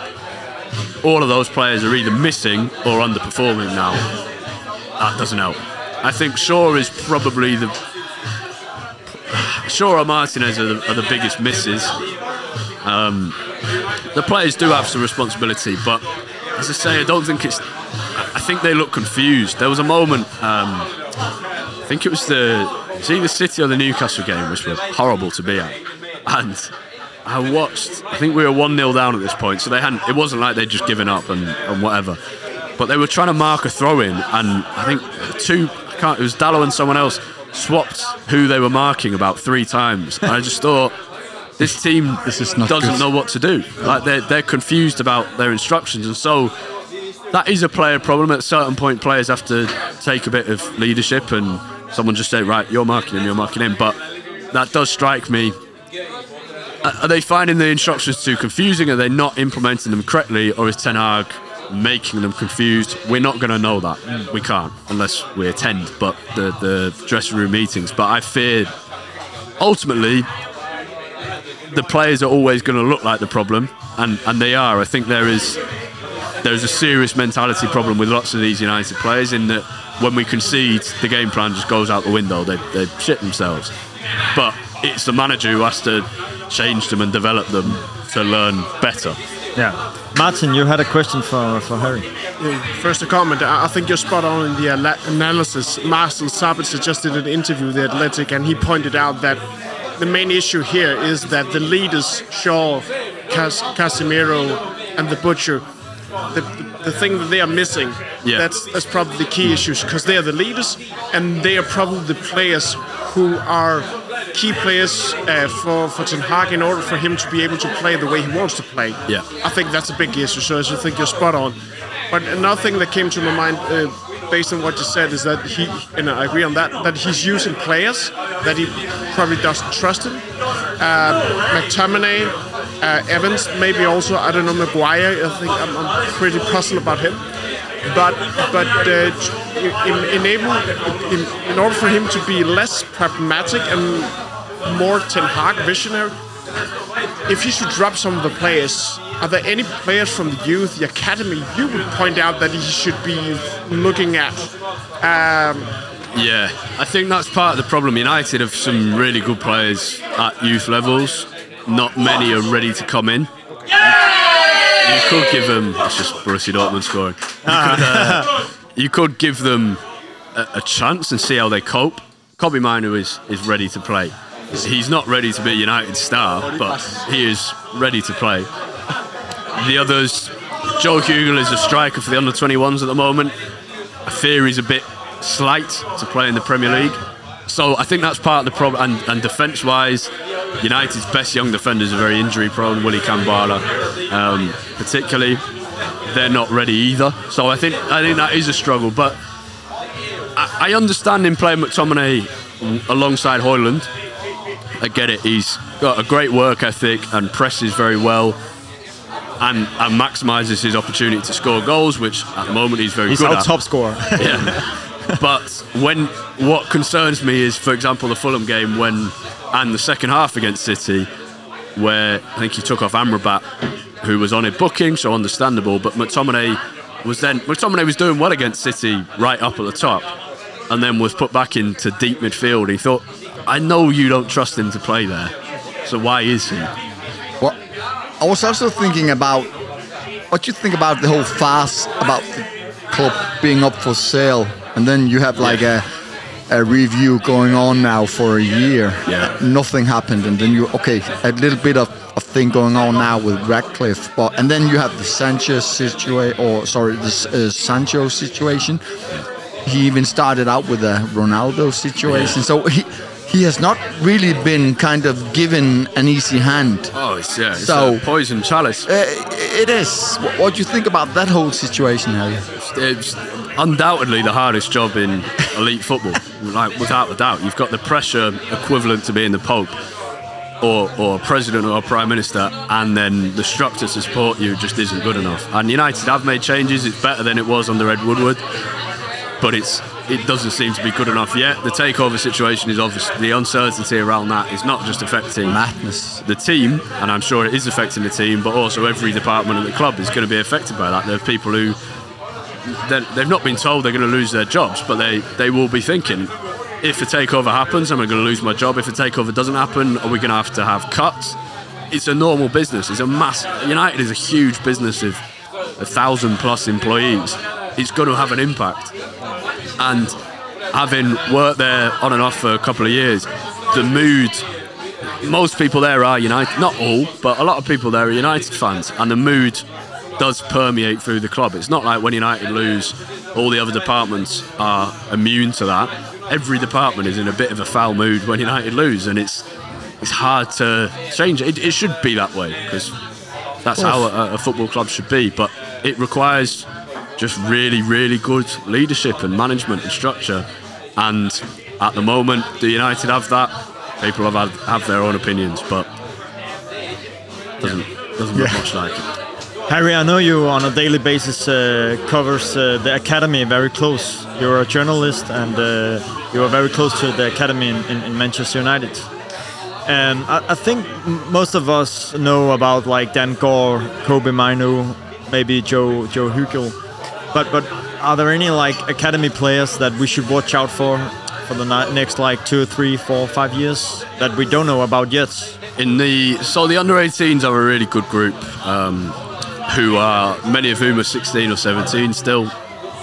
All of those players are either missing or underperforming now. That doesn't help. I think Shaw is probably the Shaw or Martinez are the, are the biggest misses. Um, the players do have some responsibility, but as I say, I don't think it's. I think they look confused. There was a moment. Um, I think it was the it's either City or the Newcastle game, which were horrible to be at, and I watched. I think we were one 0 down at this point, so they hadn't. It wasn't like they'd just given up and, and whatever. But they were trying to mark a throw in, and I think two. I can't. It was Dalot and someone else swapped who they were marking about three times. And I just thought. This team This doesn't good. know what to do. Like they're, they're confused about their instructions, and so that is a player problem. At a certain point, players have to take a bit of leadership, and someone just say, "Right, you're marking him, you're marking him." But that does strike me. Are are they finding the instructions too confusing? Are they not implementing them correctly, or is Ten Hag making them confused? We're not going to know that. We can't unless we attend, but the the dressing room meetings. But I fear, ultimately, the players are always going to look like the problem, and and they are. I think there is there's a serious mentality problem with lots of these United players in that when we concede, the game plan just goes out the window. They, they shit themselves. But it's the manager who has to change them and develop them to learn better. Yeah. Martin, you had a question for, for Harry. First, a comment. I I think you're spot on in the analysis. Marcel Sabitzer just did an interview with The Athletic, and he pointed out that the main issue here is that the leaders, Shaw, Cas- Casemiro, and the Butcher, the, the thing that they are missing, Yeah. that's, that's probably the key issues, because they are the leaders, and they are probably the players who are key players uh, for, for Ten Hag in order for him to be able to play the way he wants to play. Yeah. I think that's a big issue. So I think you're spot on. But another thing that came to my mind, uh, based on what you said, is that he, and I agree on that, that he's using players that he probably doesn't trust him. Uh, McTominay, uh, Evans, maybe also. I don't know Maguire. I think I'm, I'm pretty puzzled about him. But but uh, in, enable in, in order for him to be less pragmatic and more Ten Hag visionary, if he should drop some of the players, are there any players from the youth, the academy, you would point out that he should be looking at? Um, Yeah, I think that's part of the problem. United have some really good players at youth levels. Not many are ready to come in. You could give them. It's just Borussia Dortmund scoring. You could, uh, you could give them a, a chance and see how they cope. Kobbie Mainoo is is ready to play. He's not ready to be a United star, but he is ready to play. The others, Joe Hugill is a striker for the under 21s at the moment. I fear he's a bit slight to play in the Premier League. So I think that's part of the problem. And, and defence wise, United's best young defenders are very injury prone. Willy Kambwala, um, particularly, they're not ready either. So I think I think that is a struggle. But I, I understand him playing McTominay alongside Højlund. I get it. He's got a great work ethic and presses very well. And, and maximises his opportunity to score goals, which at the moment he's very He's good our at. top scorer. Yeah. but when what concerns me is, for example, the Fulham game when and the second half against City, where I think he took off Amrabat, who was on a booking, so understandable. But McTominay was then McTominay was doing well against City right up at the top, and then was put back into deep midfield. He thought, I know you don't trust him to play there, so why is he? Well, I was also thinking about what you think about the whole farce about the club being up for sale, and then you have like a a review going on now for a year. Yeah. Nothing happened, and then you okay a little bit of, of thing going on now with Ratcliffe, but and then you have the Sanchez situation, or sorry, the uh, Sancho situation. He even started out with a Ronaldo situation, so he. He has not really been kind of given an easy hand. Oh, it's, yeah, it's So- a poison chalice. Uh, it is. What, what do you think about that whole situation, Harry? it's undoubtedly the hardest job in elite football, like without a doubt. You've got the pressure equivalent to being the Pope or, or president or a prime minister, and then the structure to support you just isn't good enough. And United have made changes. It's better than it was under Ed Woodward, but it's it doesn't seem to be good enough yet. The takeover situation is obviously the uncertainty around that is not just affecting Madness. the team, and I'm sure it is affecting the team, but also every department of the club is going to be affected by that. There are people who they've not been told they're going to lose their jobs, but they, they will be thinking, if a takeover happens, am I going to lose my job? If a takeover doesn't happen, are we going to have to have cuts? It's a normal business. It's a mass. United is a huge business of a thousand plus employees. It's going to have an impact. And having worked there on and off for a couple of years, the mood most people there are United. Not all, but a lot of people there are United fans, and the mood does permeate through the club. It's not like when United lose, all the other departments are immune to that. Every department is in a bit of a foul mood when United lose, and it's it's hard to change it. It, it should be that way because that's how a, a football club should be. But it requires just really, really good leadership and management and structure. And at the moment, do United have that? People have had, have their own opinions, but doesn't doesn't look much like it. Harry, I know you on a daily basis uh, covers uh, the academy very close. You're a journalist and uh, you are very close to the academy in, in, in Manchester United. And I, I, think most of us know about like Dan Gore, Kobbie Mainoo, maybe Joe Joe Hugill. But but are there any like academy players that we should watch out for for the next like two, three, four, five years that we don't know about yet? In the so the under 18s are a really good group. Um, who are many of whom are 16 or 17 still.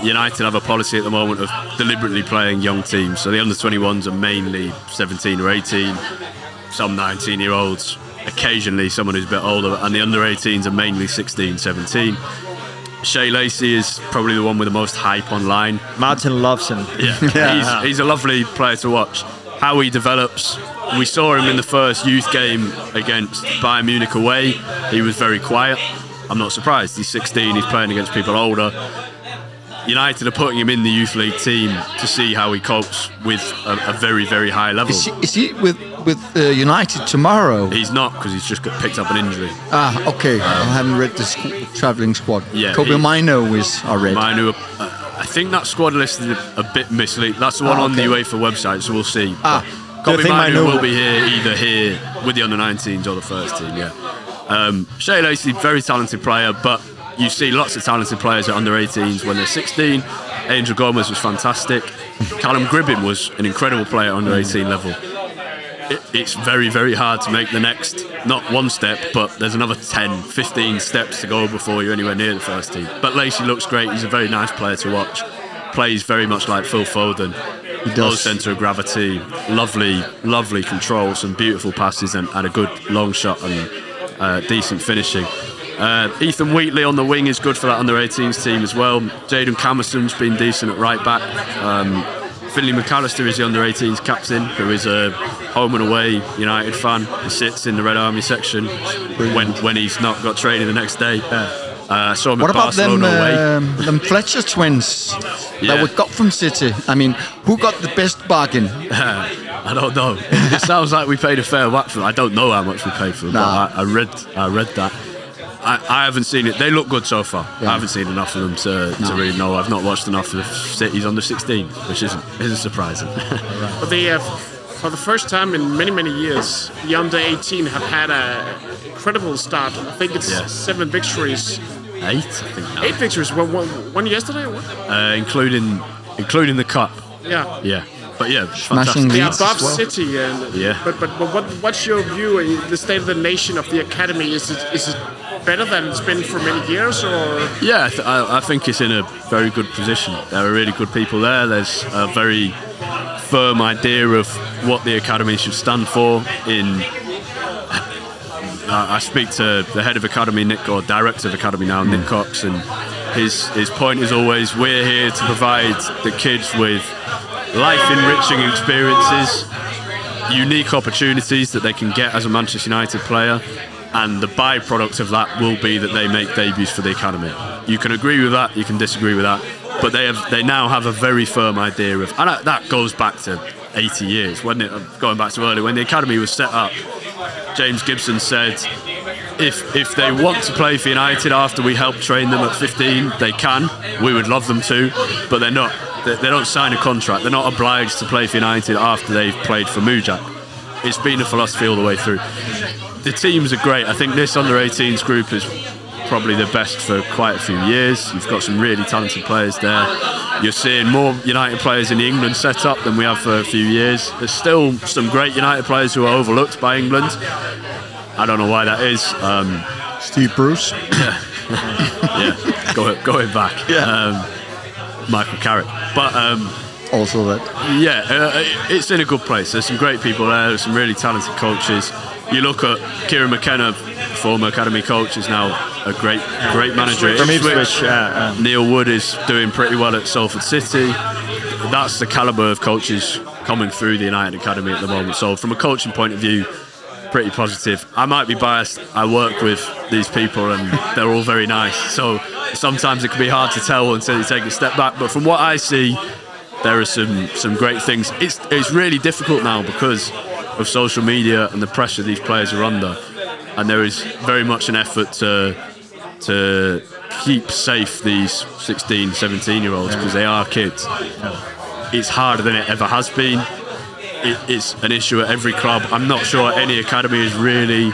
United have a policy at the moment of deliberately playing young teams. So the under 21s are mainly 17 or 18, some 19 year olds, occasionally someone who's a bit older, and the under 18s are mainly 16, 17. Shea Lacey is probably the one with the most hype online. Martin loves him. Yeah, yeah. He's, he's a lovely player to watch. How he develops, we saw him in the first youth game against Bayern Munich away. He was very quiet I'm not surprised. He's 16, he's playing against people older. United are putting him in the youth league team to see how he copes with a, a very, very high level. Is he, is he with with uh, United tomorrow? He's not because he's just got picked up an injury. Ah, okay. Um, I haven't read the squ- travelling squad. Yeah, Kobbie Mainoo is already. Mainoo, uh, I think that squad list is a bit misleading. That's the one Ah, okay. on the UEFA website, so we'll see. Ah. Kobbie Mainoo- will be here either here with the under 19s or the first team. Yeah. Um, Shea Lacey, very talented player, but you see lots of talented players at under 18s when they're 16. Angel Gomes was fantastic. Callum Gribbin was an incredible player under 18 level. It, it's very, very hard to make the next, not one step, but there's another 10, 15 steps to go before you're anywhere near the first team. But Lacey looks great. He's a very nice player to watch. Plays very much like Phil Foden. He Low does. centre of gravity, lovely, lovely control, some beautiful passes, and, and a good long shot and uh, decent finishing. Uh, Ethan Wheatley on the wing is good for that under 18s team as well. Jaydan Kamason's been decent at right back. Um, Finley McAllister is the under 18s captain, who is a home and away United fan. He sits in the Red Army section when, when he's not got training the next day. Uh, saw him What about them, Barcelona away. um, them Fletcher twins Yeah. that we got from City? I mean, who got the best bargain? I don't know. It sounds like we paid a fair whack for them. I don't know how much we paid for them, Nah. but I, I read I read that. I, I haven't seen it. They look good so far. Yeah. I haven't seen enough of them to, to really know. I've not watched enough of the City's under 16, which isn't isn't surprising. But they have, for the first time in many, many years, the under 18 have had a incredible start. I think it's Yeah. seven victories, Eight, I think now, eight victories. One, one, one yesterday. Or what? uh, including including the cup. Yeah. Yeah, but yeah, Smashing fantastic. They above as well. City, and Yeah. But but, but what, what's your view? uh, The state of the nation of the academy is it is it better than it's been for many years, or Yeah, I, th- I, I think it's in a very good position. There are really good people there. There's a very firm idea of what the academy should stand for. In I I speak to the head of academy, Nick, or director of academy now, Nick hmm. Cox, and his his point is always we're here to provide the kids with life enriching experiences unique opportunities that they can get as a Manchester United player, and the byproduct of that will be that they make debuts for the academy. You can agree with that, you can disagree with that, but they have they now have a very firm idea of, and that- that goes back to 80 years, wasn't it? Going back to earlier when the academy was set up. James Gibson said, if if they want to play for United after we help train them at 15, they can. We would love them to, but they're not. They, they don't sign a contract. They're not obliged to play for United after they've played for Mujak. It's been a philosophy all the way through. The teams are great. I think this under 18s group is probably the best for quite a few years. You've got some really talented players there. You're seeing more United players in the England setup than we have for a few years. There's still some great United players who are overlooked by England. I don't know why that is. Um, Steve Bruce. yeah, go, going back. Yeah. Um, Michael Carrick. But um, also that. Yeah, uh, it's in a good place. There's some great people there. There's some really talented coaches. You look at Kieran McKenna, former academy coach, is now a great, great manager From Ipswich. Yeah, yeah. Uh, Neil Wood is doing pretty well at Salford City. That's the calibre of coaches coming through the United Academy at the moment. So, from a coaching point of view, pretty positive. I might be biased. I work with these people and they're all very nice. So, sometimes it can be hard to tell until you take a step back. But from what I see, there are some, some great things. It's, it's really difficult now because of social media and the pressure these players are under. And there is very much an effort to to keep safe these 16, 17 year olds because they are kids. It's harder than it ever has been. It, it's an issue at every club. I'm not sure any academy has really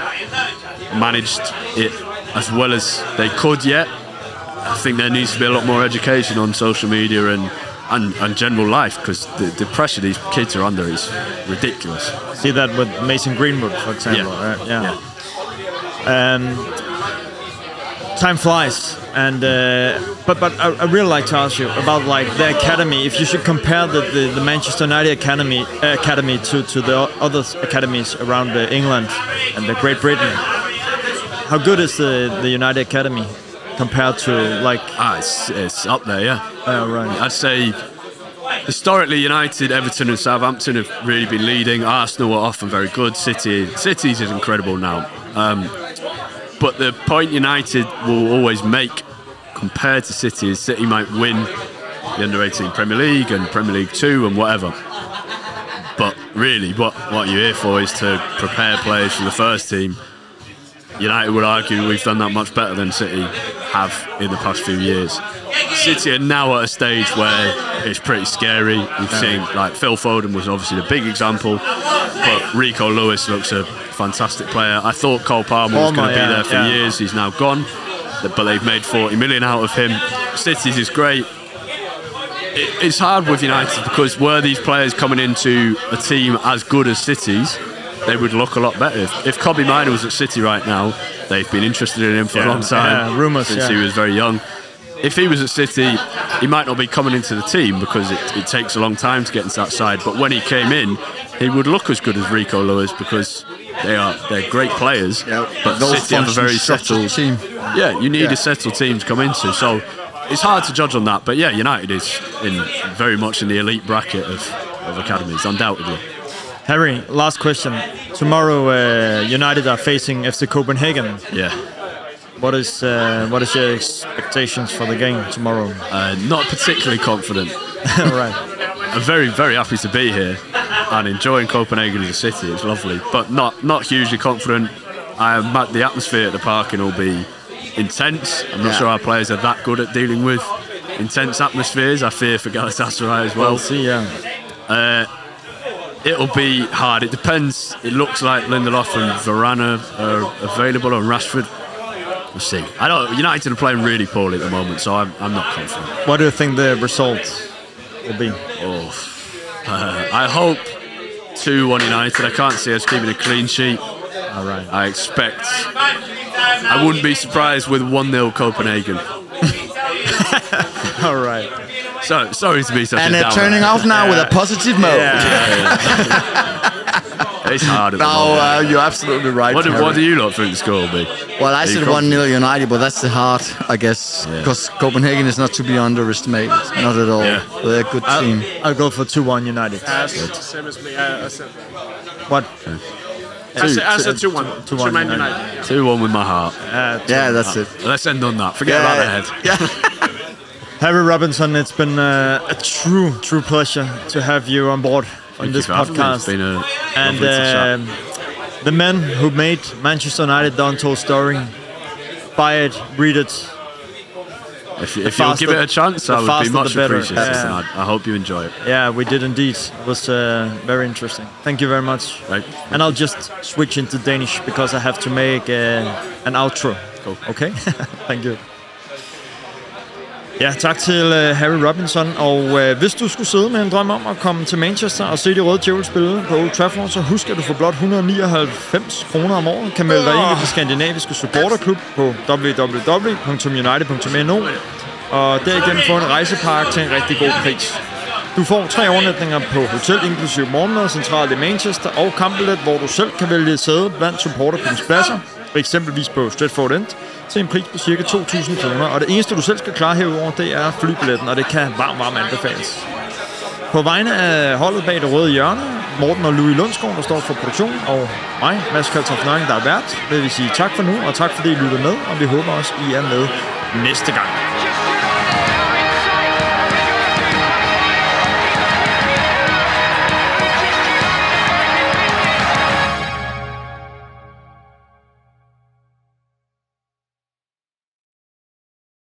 managed it as well as they could yet. I think there needs to be a lot more education on social media and, and, and general life because the, the pressure these kids are under is ridiculous. See that with Mason Greenwood, for example. Yeah. right? yeah. yeah. Um, time flies, and uh, but but I, I really like to ask you about like the academy. If you should compare the, the, the Manchester United academy uh, academy to, to the other academies around uh, England and the Great Britain, how good is the, the United academy compared to like? Ah, it's, it's up there, yeah. Uh, right. I'd say historically United, Everton, and Southampton have really been leading. Arsenal are often very good. City, City's is incredible now. Um, but the point United will always make compared to City is City might win the under 18 Premier League and Premier League Two and whatever. But really, what what you're here for is to prepare players for the first team. United would argue we've done that much better than City have in the past few years. City are now at a stage where it's pretty scary. We've seen like Phil Foden was obviously the big example, but Rico Lewis looks a fantastic player. I thought Cole Palmer was oh going to be there for yeah. years. He's now gone, but they've made 40 million out of him. City's is great. It's hard with United because were these players coming into a team as good as City's, they would look a lot better. If, if Kobbie Mainoo was at City right now, they've been interested in him for Yeah, a long time. yeah, rumours, since yeah. he was very young. If he was at City, he might not be coming into the team because it, it takes a long time to get into that side. But when he came in, he would look as good as Rico Lewis because they are they're great players. but Those City have a very functions settled team. yeah, you need Yeah. a settled team to come into. So it's hard to judge on that. But yeah, United is in very much in the elite bracket of, of academies, undoubtedly. Harry, last question. Tomorrow, uh, United are facing FC Copenhagen. Yeah. What is uh, what is your expectations for the game tomorrow? Uh, not particularly confident. right. I'm very, very happy to be here and enjoying Copenhagen as a city. It's lovely, but not not hugely confident. I'm at the atmosphere at the Parken will be intense. I'm not Yeah. sure our players are that good at dealing with intense atmospheres. I fear for Galatasaray as well. We'll see. Yeah. It'll be hard. It depends. It looks like Lindelof and Varane are available and Rashford. We'll see. I don't. United are playing really poorly at the moment, so I'm, I'm not confident. What do you think the result will be? Oh, uh, I hope two one United. I can't see us keeping a clean sheet. All right. I expect. I wouldn't be surprised with one 0 Copenhagen. All right. So sorry to be such And a they're downer. turning off now with a positive mode. It's hard at No, uh, you're absolutely right. what, do, what do you lot think the score will be? Well, I said 1 0 United, but that's the heart, I guess. Yeah. Because Copenhagen is not to be underestimated. Not at all. Yeah. They're a good team. I'll go for 2 1 United. As, same as me. I, I said, What? I said, I said 2 1. 2-1 United. United. Two one with my heart. Uh, yeah, that's it. Let's end on that. Forget about the head. Yeah. Harry Robinson, it's been uh, a true, true pleasure to have you on board on Thank this you for having me. It's podcast. been a and lovely to chat. um, the men who made Manchester United the untold story, buy it, read it. If, if you'll give it a chance, I would be much better. appreciated. Yeah. I, I hope you enjoy it. Yeah, we did indeed. It was uh, very interesting. Thank you very much. Right. And I'll just switch into Danish because I have to make uh, an outro. Cool. Okay? Thank you. Ja, tak til uh, Harry Robinson. Og uh, hvis du skulle sidde med en drøm om at komme til Manchester og se de røde djævel spille på Old Trafford, så husk, at du for blot 199 kroner om året kan melde dig ind i den skandinaviske supporterklub på www.united.no og derigennem få en rejsepakke til en rigtig god pris. Du får tre overnatninger på hotel, inklusive morgenmad, centralt i Manchester, og kampbillet, hvor du selv kan vælge sæde blandt supporterklubbens pladser, eksempelvis på Stratford End, til en pris på ca. 2.000 kroner. Og det eneste, du selv skal klare herover, det er flybilletten, og det kan varmt, varmt anbefales. På vegne af holdet bag det røde hjørne, Morten og Louis Lundsgaard, der står for produktion, og mig, Mads Kaltoff Nøring, der er vært, vil vi sige tak for nu, og tak fordi I lyttede med, og vi håber også, I er med næste gang.